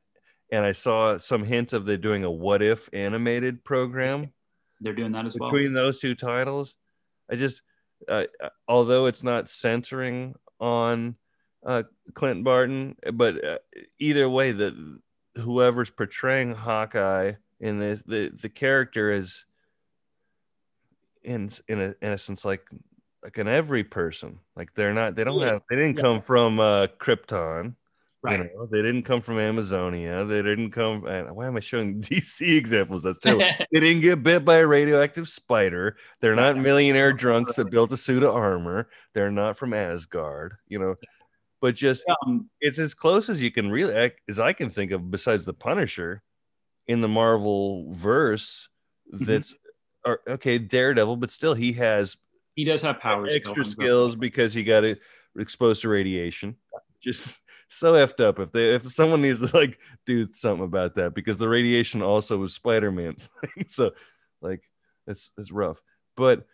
and I saw some hint of they're doing a what if animated program. They're doing that as between well. Between those two titles, I just, uh, although it's not centering on uh, Clint Barton, but uh, either way, the whoever's portraying Hawkeye in this, the the character is in in a in a sense like like an every person. Like they're not, they don't yeah. have, they didn't yeah. come from uh, Krypton. Right. You know, they didn't come from Amazonia. They didn't come. And why am I showing <laughs> DC examples? That's terrible. <laughs> they didn't get bit by a radioactive spider. They're not millionaire <laughs> drunks that built a suit of armor. They're not from Asgard. You know, but just um, it's as close as you can really, as I can think of, besides the Punisher, in the Marvel verse. Mm-hmm. That's mm-hmm. okay, Daredevil, but still he has he does have powers, extra skills because he got exposed to radiation. Just <laughs> so effed up if they if someone needs to like do something about that because the radiation also was Spider-Man's <laughs> so like it's it's rough. But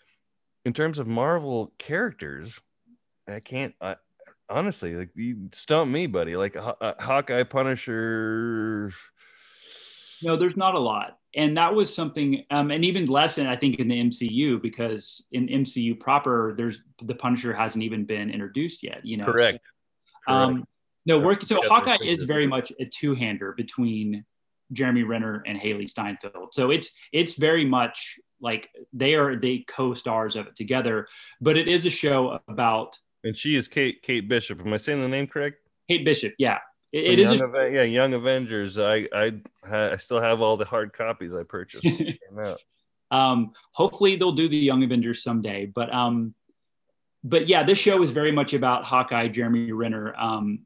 in terms of Marvel characters, I can't I, honestly like you stump me, buddy. Like uh, Hawkeye, Punisher. No, there's not a lot, and that was something, um, and even less, in, I think, in the MCU because in MCU proper, there's the Punisher hasn't even been introduced yet. You know, correct. So, um, no, work. So Hawkeye is very much a two-hander between Jeremy Renner and Hailee Steinfeld. So it's it's very much like they are the co-stars of it together. But it is a show about. And she is Kate Kate Bishop. Am I saying the name correct? Kate Bishop. Yeah, it, it is. A, yeah, Young Avengers. I I I still have all the hard copies I purchased. <laughs> um, hopefully they'll do the Young Avengers someday. But um, but yeah, this show is very much about Hawkeye, Jeremy Renner. Um,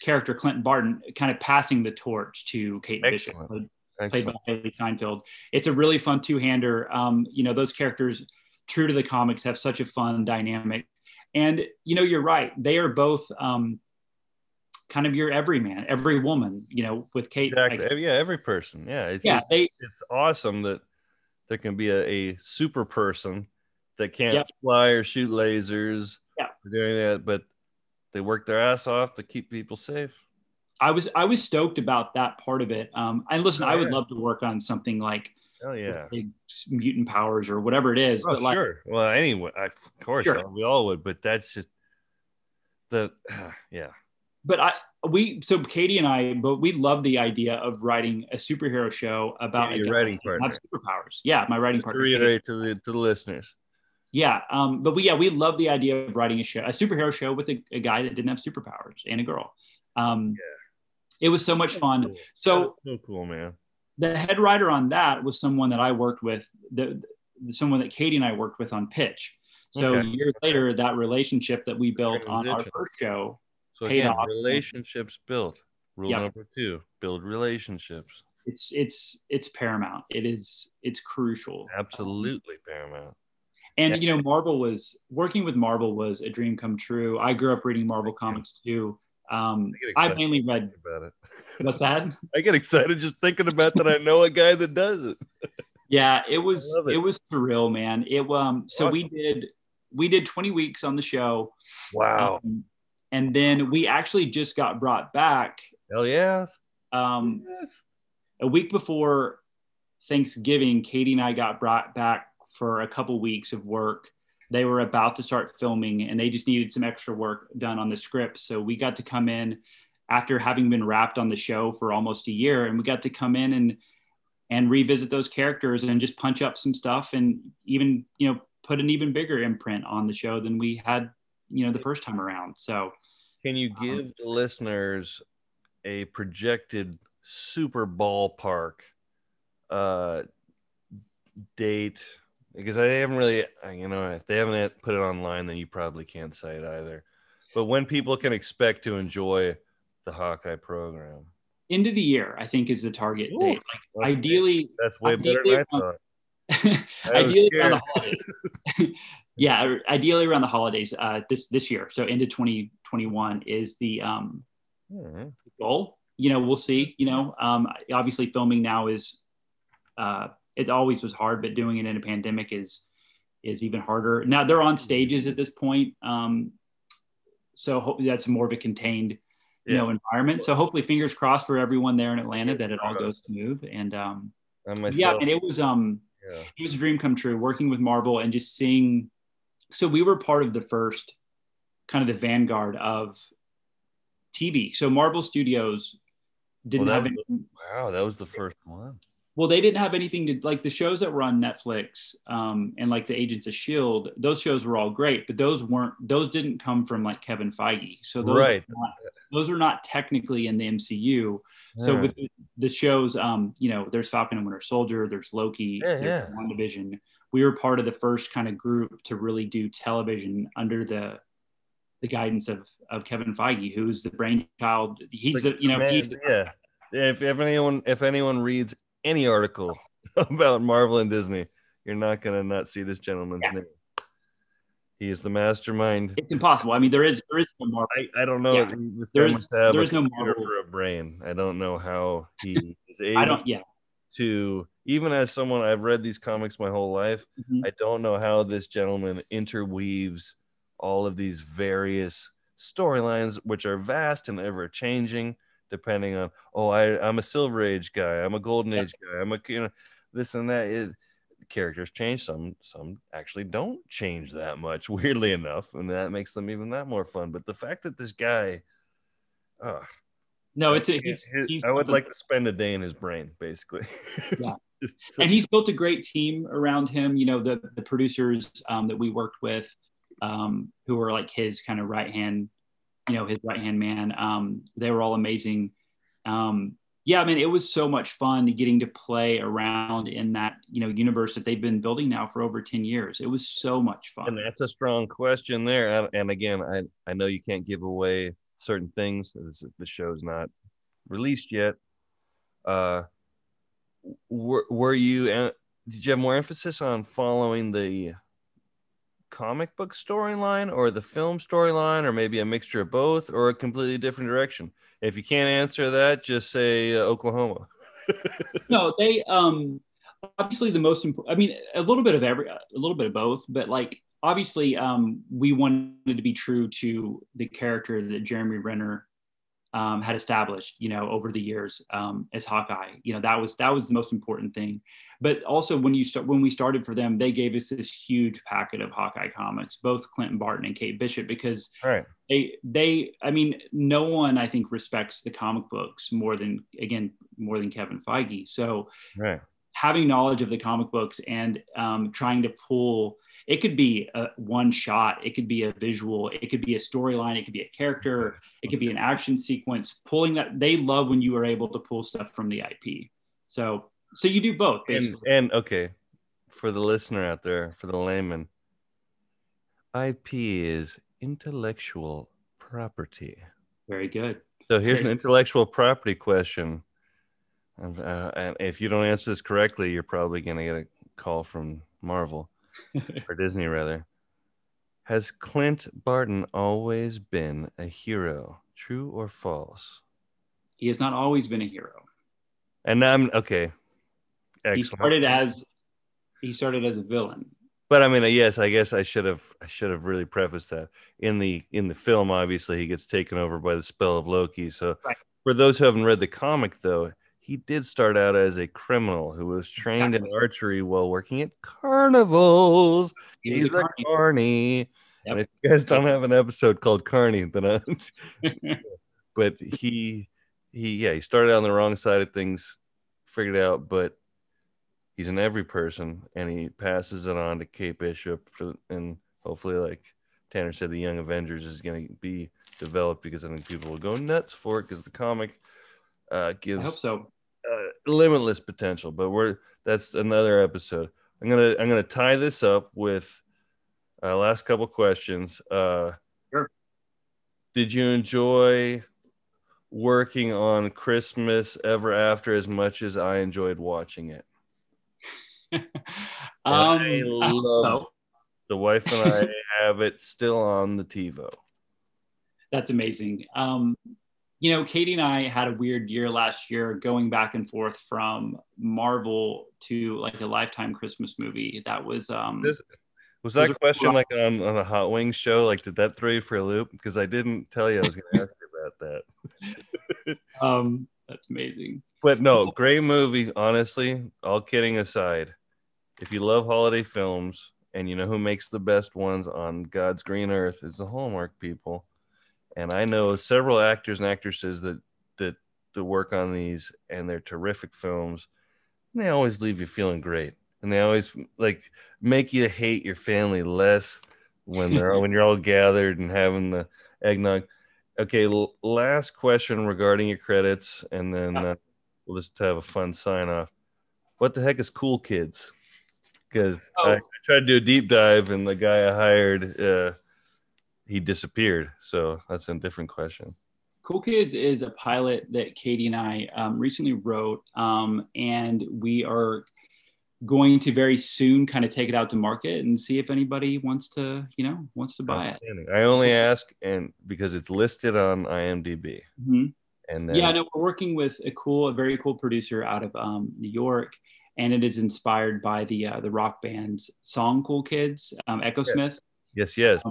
character Clinton Barton kind of passing the torch to Kate Excellent. Bishop, played, by Hailee Steinfeld. It's a really fun two-hander. Um, you know, those characters, true to the comics, have such a fun dynamic. And you know, you're right; they are both um, kind of your every man, every woman. You know, with Kate. Exactly. Like, yeah, every person. Yeah. It's, yeah. They, it's awesome that there can be a, a super person that can't yep. fly or shoot lasers. Yeah. Doing that, but they work their ass off to keep people safe. I was I was stoked about that part of it. Um, and listen, oh, I would yeah. love to work on something like oh yeah, big mutant powers or whatever it is. Oh, but like, sure. Well, anyway, I, of course sure. we all would, but that's just the uh, <sighs> yeah. But I we so Katie and I, but we love the idea of writing a superhero show about yeah, your writing partner. Have superpowers. Yeah, my writing just partner. To reiterate to the to the listeners yeah um, but we yeah we love the idea of writing a show a superhero show with a, a guy that didn't have superpowers and a girl um, yeah. it was so much fun cool. so so cool man the head writer on that was someone that I worked with, the, the someone that Katie and I worked with on pitch. So Okay. years later, that relationship that we built on our first show, So again, off. relationships built. Rule Yep. number two: build relationships. it's it's it's paramount. It is it's crucial. Absolutely paramount. And Yeah. you know, Marvel was working with Marvel was a dream come true. I grew up reading Marvel comics too. Um, I I mainly read about it. <laughs> what's that? I get excited just thinking about that. I know a guy that does it. Yeah, it <laughs> was it. it. was surreal, man. It um so we did we did 20 weeks on the show. Wow. Um, and then we actually just got brought back Hell yeah. um Yes. a week before Thanksgiving, Katie and I got brought back for a couple weeks of work. They were about to start filming and they just needed some extra work done on the script. So we got to come in after having been wrapped on the show for almost a year and we got to come in and and revisit those characters and just punch up some stuff and even, you know, put an even bigger imprint on the show than we had, you know, the first time around. So Can you Um, give the listeners a projected super ballpark uh, date? Because I haven't really, uh, you know, if they haven't put it online, then you probably can't say it either. But when people can expect to enjoy the Hawkeye program, end of the year, I think is the target Oof. date. Like, Okay. ideally, that's way better than I Ideally, thought. <laughs> I ideally around the holidays. <laughs> yeah, ideally around the holidays. Uh, this this year, so into 2021 is the um, Hmm. goal. You know, we'll see. You know, um, obviously filming now is uh, it always was hard, but doing it in a pandemic is is even harder. Now they're on stages at this point, um, so ho- that's more of a contained you Yeah. know environment. So hopefully, fingers crossed for everyone there in Atlanta that it all goes smooth. And um, And yeah, and it was um yeah. it was a dream come true working with Marvel and just seeing. So we were part of the first, kind of the vanguard of TV. So Marvel Studios didn't Well, have any, Wow, that was the first one. well, they didn't have anything to like the shows that were on Netflix um, and like the Agents of Shield. Those shows were all great, but those weren't. Those didn't come from like Kevin Feige. So those Right. are not, those are not technically in the MCU. So Yeah. with the shows, um, you know, there's Falcon and Winter Soldier, there's Loki, Yeah, there's yeah. WandaVision. We were part of the first kind of group to really do television under the the guidance of of Kevin Feige, who's the brainchild. He's the you know man, he's the, yeah. If, if anyone if anyone reads any article <laughs> about Marvel and Disney, you're not gonna not see this gentleman's Yeah. name. He is the mastermind. it's impossible. I mean, there is there is no Marvel. I, I don't know. Yeah. There is- there is no Marvel. for a brain. I don't know how he <laughs> is able I don't. Yeah. To. Even as someone I've read these comics my whole life, Mhm. I don't know how this gentleman interweaves all of these various storylines, which are vast and ever changing, depending on oh, I, I'm a Silver Age guy, I'm a Golden Yeah. Age guy, I'm a you know this and that. It, characters change. Some some actually don't change that much, <laughs> weirdly enough, and that makes them even that more fun. But the fact that this guy, uh, No, it's a, he's, he's I would a- like to spend a day in his brain, basically. <laughs> Yeah. And he's built a great team around him. You know, the the producers um, that we worked with, um, who were like his kind of right hand, you know, his right hand man. Um, they were all amazing. Um, yeah, I mean, it was so much fun getting to play around in that you know universe that they've been building now for over ten years. It was so much fun. And that's a strong question there. And- And again, I, I know you can't give away certain things. This, the show's not released yet. Uh, were, were you, uh, did you have more emphasis on following the comic book storyline or the film storyline, or maybe a mixture of both, or a completely different direction? If you can't answer that, just say uh, Oklahoma. <laughs> no, they um obviously the most important. I mean, a little bit of every, a little bit of both, but like obviously, um, we wanted to be true to the character that Jeremy Renner um, had established, you know, over the years um, as Hawkeye. You know, that was that was the most important thing. But also, when you start when we started for them, they gave us this huge packet of Hawkeye comics, both Clinton Barton and Kate Bishop, because right. they they i mean no one i think respects the comic books more than again more than kevin feige so Right. having knowledge of the comic books and um, trying to pull it could be a one shot it could be a visual it could be a storyline it could be a character it could be an action sequence pulling that they love when you are able to pull stuff from the ip So so you do both And, basically. and okay, for the listener out there, for the layman, IP is intellectual property. Very good. So here's an intellectual property question. And, uh, and if you don't answer this correctly, you're probably going to get a call from Marvel <laughs> or Disney, rather. Has Clint Barton always been a hero? True or false? he has not always been a hero. And I'm okay. He started as he started as a villain. but I mean, yes, I guess I should have I should have really prefaced that in the in the film. Obviously, he gets taken over by the spell of Loki. So, Right. for those who haven't read the comic, though, he did start out as a criminal who was trained in archery while working at carnivals. He He's a a carny. Yep. And if you guys don't have an episode called Carney, then I, <laughs> <laughs> but he he yeah he started on the wrong side of things figured it out but he's an every person and he passes it on to kate bishop for and hopefully like tanner said the young avengers is going to be developed because i think people will go nuts for it because the comic uh I gives hope so. Uh, limitless potential but we're that's another episode i'm gonna i'm gonna tie this up with uh last couple questions uh Sure. did you enjoy working on christmas ever after as much as i enjoyed watching it <laughs> um, I love so. the wife and i <laughs> have it still on the tivo That's amazing. Um, you know, Katie and I had a weird year last year going back and forth from Marvel to like a lifetime Christmas movie. That was um This- was that are question cool. like on, on a hot wings show like did that throw you for a loop because i didn't tell you i was going to ask you about that <laughs> um that's amazing. But no, great movie. Honestly, all kidding aside, if you love holiday films and you know who makes the best ones on God's green earth, it's the Hallmark people. And I know several actors and actresses that that that work on these, and they're terrific films. And they always leave you feeling great, and they always like make you hate your family less when they're <laughs> when you're all gathered and having the eggnog. Okay, l- last question regarding your credits, and then uh, we'll just have a fun sign off. What the heck is Cool Kids? Because I, Oh. I tried to do a deep dive, and the guy I hired, uh, he disappeared. So that's a different question. Cool Kids is a pilot that Katie and I um, recently wrote, um, and we are going to very soon kind of take it out to market and see if anybody wants to, you know, wants to buy it. I only ask, and because it's listed on IMDb, Mhm. and then Yeah, no, we're working with a cool, a very cool producer out of um, New York, and it is inspired by the uh, the rock band's song "Cool Kids," um, Echo. Smith. yes, yes,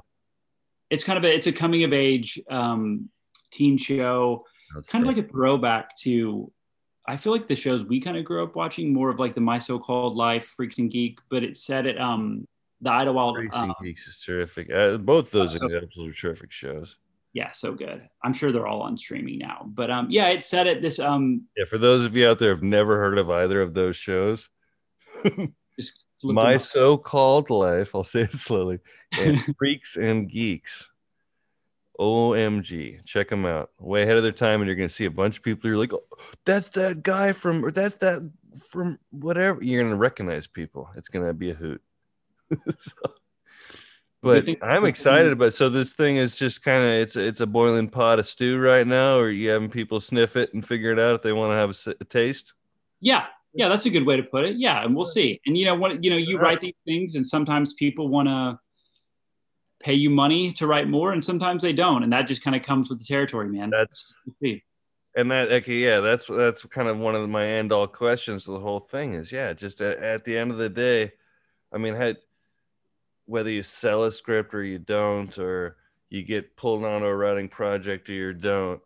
It's kind of a it's a coming of age um, teen show, kind of like a throwback to. I feel like the shows we kind of grew up watching more of like the My So Called Life, Freaks and Geek, but it said it um the Idlewild. Racing Uh, Geeks is terrific. Uh, both those so- examples are terrific shows. yeah, so good. I'm sure they're all on streaming now, but um yeah, it said it this um Yeah, for those of you out there who've never heard of either of those shows, <laughs> just My. So-Called Life, I'll say it slowly, and <laughs> Freaks and Geeks. OMG, check them out. Way ahead of their time, and you're gonna see a bunch of people. You're like, oh, that's that guy from, or that's that from whatever. You're gonna recognize people. It's gonna be a hoot. <laughs> So- but I'm excited about. So this thing is just kind of it's it's a boiling pot of stew right now, or you having people sniff it and figure it out if they want to have a taste. Yeah, yeah, that's a good way to put it. Yeah, and we'll see. And you know what? You know, you write these things, and sometimes people want to pay you money to write more, and sometimes they don't, and that just kind of comes with the territory, man. That's We'll see. and that okay yeah that's that's kind of one of my end all questions the whole thing is yeah just at, at the end of the day i mean had whether you sell a script or you don't or you get pulled onto a writing project or you don't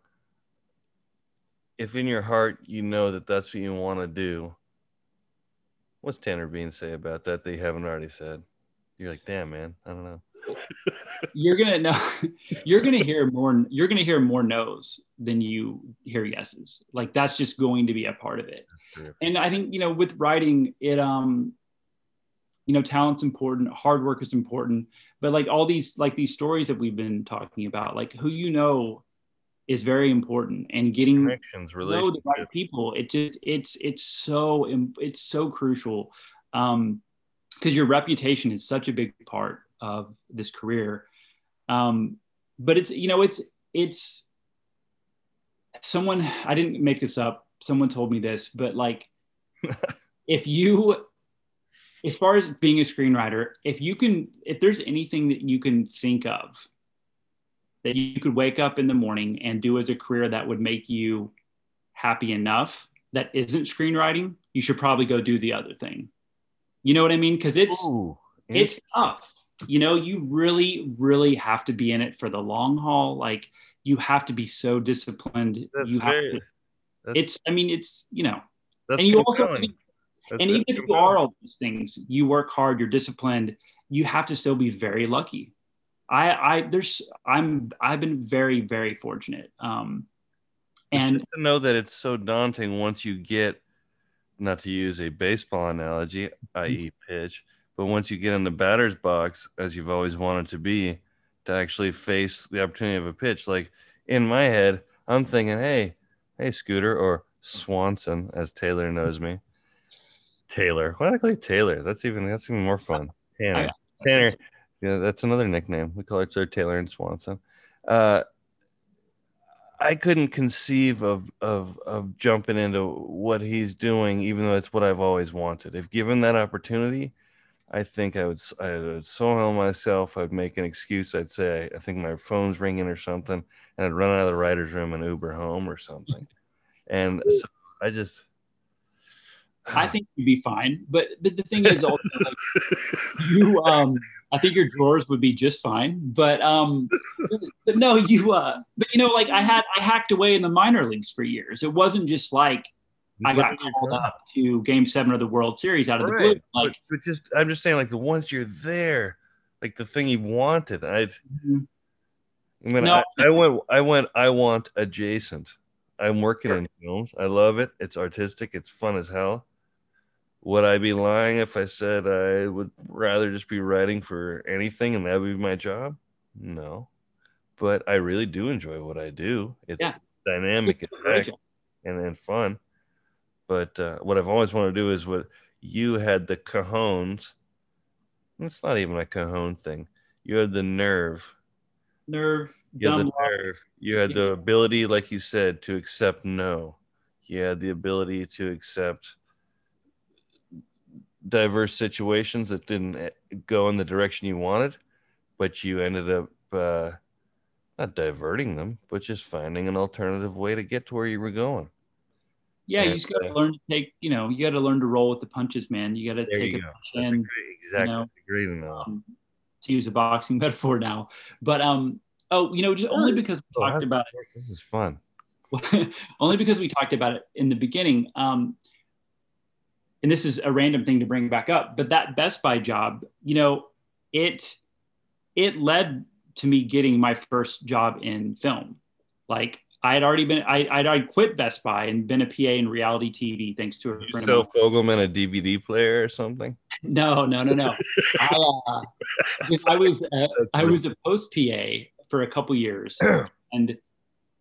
if in your heart you know that that's what you want to do what's tanner bean say about that you haven't already said you're like damn man i don't know You're gonna know. <laughs> You're gonna hear more. You're gonna hear more no's than you hear yeses. Like that's just going to be a part of it. and i think you know with writing it um you know talent's important hard work is important but like all these like these stories that we've been talking about like who you know is very important and getting Connections, know the right people it just it's it's so it's so crucial um because your reputation is such a big part of this career. Um but it's you know it's it's someone i didn't make this up someone told me this but like <laughs> if you as far as being a screenwriter if you can if there's anything that you can think of that you could wake up in the morning and do as a career that would make you happy enough that isn't screenwriting you should probably go do the other thing. You know what i mean? Because it's Ooh, it's tough. You know you really really have to be in it for the long haul. Like you have to be so disciplined. That's you have very. to, it's i mean it's you know that's and you also compelling. That's and very even if you are all these things you work hard you're disciplined you have to still be very lucky i i there's i'm i've been very very fortunate um and just to know that it's so daunting once you get, not to use a baseball analogy, i.e., pitch, but once you get in the batter's box, as you've always wanted to be, to actually face the opportunity of a pitch. Like in my head, I'm thinking, hey, hey, Scooter or Swanson, as Taylor knows me. Taylor. Why do I call you Taylor? That's even that's even more fun. Tanner. Tanner. Yeah, that's another nickname. We call other Taylor and Swanson. Uh, I couldn't conceive of of of jumping into what he's doing, even though it's what I've always wanted. If given that opportunity, I think I would I would soil myself. I'd make an excuse. I'd say I think my phone's ringing or something, and I'd run out of the writer's room and Uber home or something. And so I just i think you'd be fine but but the thing is also like, you um i think your drawers would be just fine but um but no you uh but you know like i had i hacked away in the minor leagues for years it wasn't just like i got called up to game seven of the world series out of the blue like but, but just I'm just saying, like the once you're there, like the thing you wanted. I, Mhm. I mean, No. I, I went, I went, I want adjacent. I'm working in films. I love it. It's artistic. It's fun as hell. Would I be lying if I said I would rather just be writing for anything and that would be my job? No, but I really do enjoy what I do. It's Yeah. dynamic as heck and, and fun. But uh, what I've always wanted to do is what you had the cajones. It's not even a cajon thing. You had the nerve. nerve You had the dumb nerve. You had the ability, like you said, to accept no. You had the ability to accept diverse situations that didn't eh, go in the direction you wanted, but you ended up uh, not diverting them, but just finding an alternative way to get to where you were going. Yeah, you And, just got to uh, learn to take, you know, you got to learn to roll with the punches, man. You got to take you a go. punch That's a in, great, exactly know, great enough. um, to use a boxing <laughs> metaphor now. But um, oh, you know, just only because we Oh, talked about This is fun. <laughs> only because we talked about it in the beginning. Um, and this is a random thing to bring back up, but that Best Buy job, you know, it it led to me getting my first job in film. Like I had already been, I, I'd already quit Best Buy and been a PA in reality TV thanks to a You friend of sell. Fogelman a DVD player or something? <laughs> No, no, no, no. <laughs> I, uh, I was uh, I was a post PA for a couple years, <clears throat> and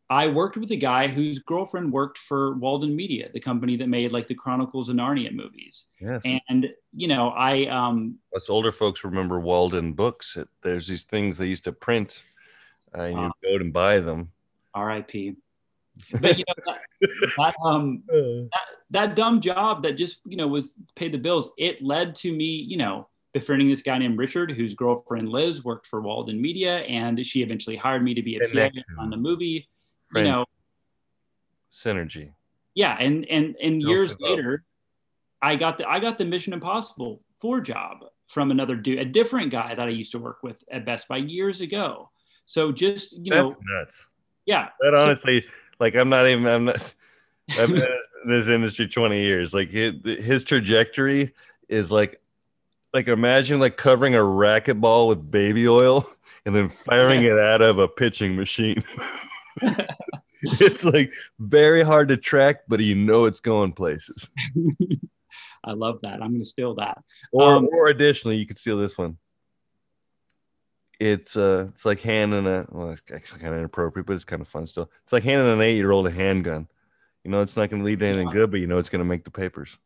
I worked with a guy whose girlfriend worked for Walden Media, the company that made like the Chronicles of Narnia movies. yes. And you know, I um, Us older folks remember Walden books. It, there's these things they used to print, uh, and you go and buy them. R.I.P. But you know, that, <laughs> that um, that dumb job that just you know was pay the bills it led to me you know befriending this guy named richard whose girlfriend liz worked for walden media and she eventually hired me to be a PA on the movie Friend you know synergy. yeah and and and Don't years later i got the i got the mission impossible 4 job from another dude a different guy that i used to work with at best buy years ago so just you know That's nuts. yeah That So- honestly, like, I'm not even. I'm not. <laughs> I've been in this industry 20 years. Like his, his trajectory is like, like imagine like covering a racquetball with baby oil and then firing it out of a pitching machine. <laughs> <laughs> it's like very hard to track, but you know it's going places. <laughs> i love that i'm going to steal that Or, Um, or additionally, you could steal this one. it's uh it's like handing a well it's actually kind of inappropriate but it's kind of fun still it's like handing an eight-year-old a handgun you know it's not going to lead to anything Yeah. good but you know it's going to make the papers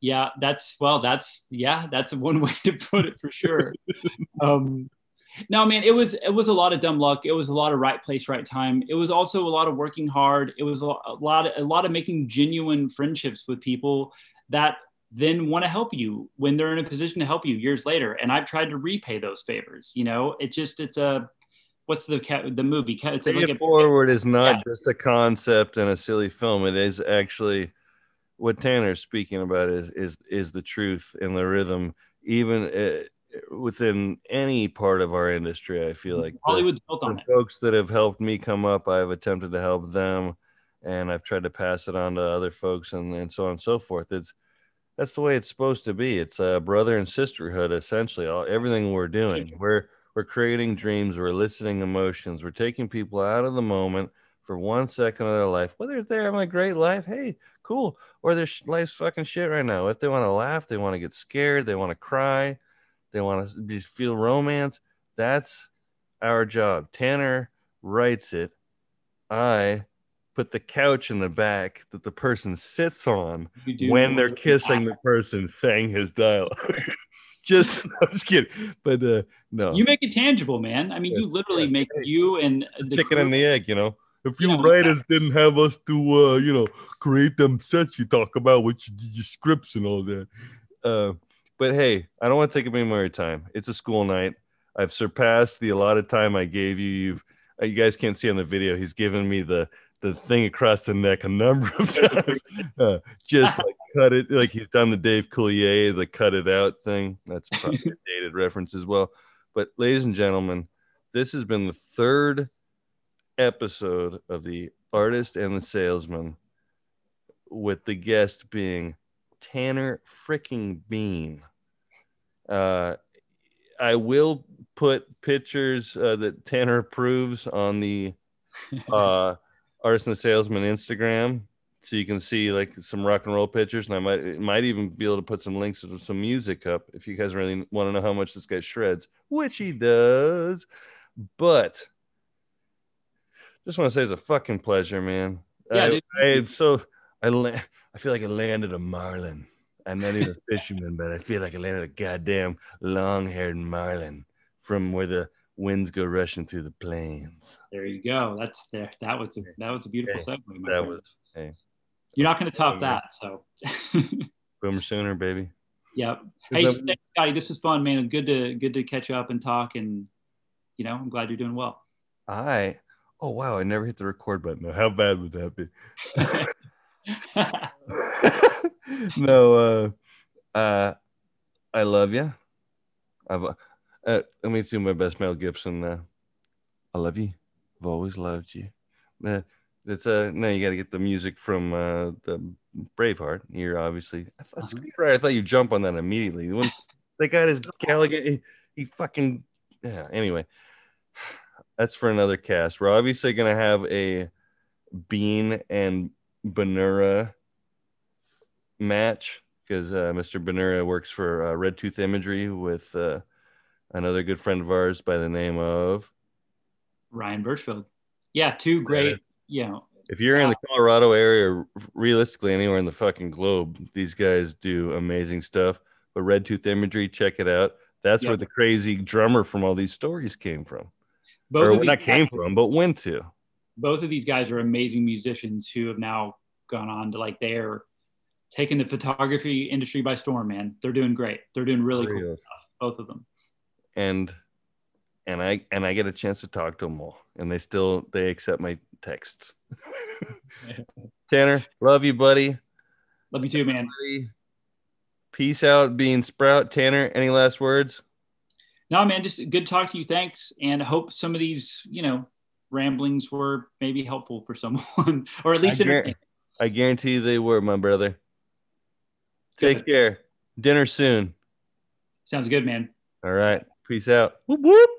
Yeah, that's well, that's yeah, that's one <laughs> way to put it for sure. um, no, man, it was it was a lot of dumb luck. It was a lot of right place, right time. It was also a lot of working hard. It was a lo- a lot of, a lot of making genuine friendships with people that then want to help you when they're in a position to help you years later. And I've tried to repay those favors. You know, it just it's a what's the cat the movie? It's Pay like It a, forward is not Yeah. just a concept and a silly film it is actually what tanner's speaking about is is is the truth and the rhythm even uh, within any part of our industry i feel mm-hmm. like the- Hollywood's built on the it. folks that have helped me come up, I've attempted to help them, and I've tried to pass it on to other folks, and, and so on and so forth. It's that's the way it's supposed to be. It's a brother and sisterhood, essentially. All everything we're doing, we're we're creating dreams, we're eliciting emotions, we're taking people out of the moment for one second of their life, whether they're having a great life, hey, cool, or their life's fucking shit right now. If they want to laugh, they want to get scared, they want to cry, they want to just feel romance. That's our job. Tanner writes it. I put the couch in the back that the person sits on when they're kissing the person saying his dialogue. <laughs> just <laughs> I'm just kidding. But uh no. You make it tangible, man. I mean, you literally make you and the chicken crew- and the egg, you know. If you Yeah, writers didn't have us to uh, you know, create them sets you talk about with your, your scripts and all that. Uh but hey, I don't want to take up any more of your time. It's a school night. I've surpassed the allotted time I gave you. You've uh, you guys can't see on the video. He's given me the the thing across the neck a number of <laughs> times. Uh, just like cut it, like he's done the Dave Coulier, the cut it out thing. That's <laughs> probably a dated reference as well. But ladies and gentlemen, this has been the third episode of the artist and the salesman, with the guest being Tanner freaking Bean. Uh, I will put pictures uh, that Tanner approves on the <laughs> uh, artist and salesman Instagram, so you can see like some rock and roll pictures, and I might might even be able to put some links to some music up if you guys really want to know how much this guy shreds, which he does. But just want to say it's a fucking pleasure, man. Yeah, I, dude. I'm so I I feel like I landed a marlin. I'm not even a <laughs> fisherman, but I feel like I landed a goddamn long-haired marlin from where the winds go rushing through the plains. There you go. That's there. That was a that was a beautiful Hey, segue. That friend. was hey, You're not going to top that. So, <laughs> boomer sooner, baby. yep. Hey, that- Scotty, this was fun, man. Good to good to catch you up and talk, and you know, I'm glad you're doing well. I oh wow, I never hit the record button. How bad would that be? <laughs> <laughs> no, uh, uh, I love you. I've, uh, uh, let me do my best Mel Gibson. Uh, I love you. I've always loved you. Uh, it's uh, no, you got to get the music from uh, the Braveheart. You're obviously, I thought, Uh-huh. screenwriter, I thought you'd jump on that immediately. When they got his Gallagher, he, he fucking, yeah. Anyway, <sighs> that's for another cast. We're obviously gonna have a Bean and Benura match because uh, Mr. Benura works for uh, Red Tooth Imagery with uh, another good friend of ours by the name of. Ryan Birchfield. Yeah, two great. You know, If you're in the Colorado area, realistically anywhere in the fucking globe, these guys do amazing stuff. But Red Tooth Imagery, check it out. That's where the crazy drummer from all these stories came from, both or not came from, but went to. Both of these guys are amazing musicians who have now gone on to like they're taking the photography industry by storm man they're doing great they're doing really cool stuff both of them and and I and I get a chance to talk to them all, and they still they accept my texts. <laughs> Tanner, love you, buddy. love you too man Peace out, Bean sprout. Tanner, any last words? no man just good talk to you thanks and I hope some of these you know ramblings were maybe helpful for someone <laughs> or at least I, guar- entertaining. I guarantee they were, my brother. Take Good. care. Dinner soon. sounds good man All right. Peace out. Whoop whoop.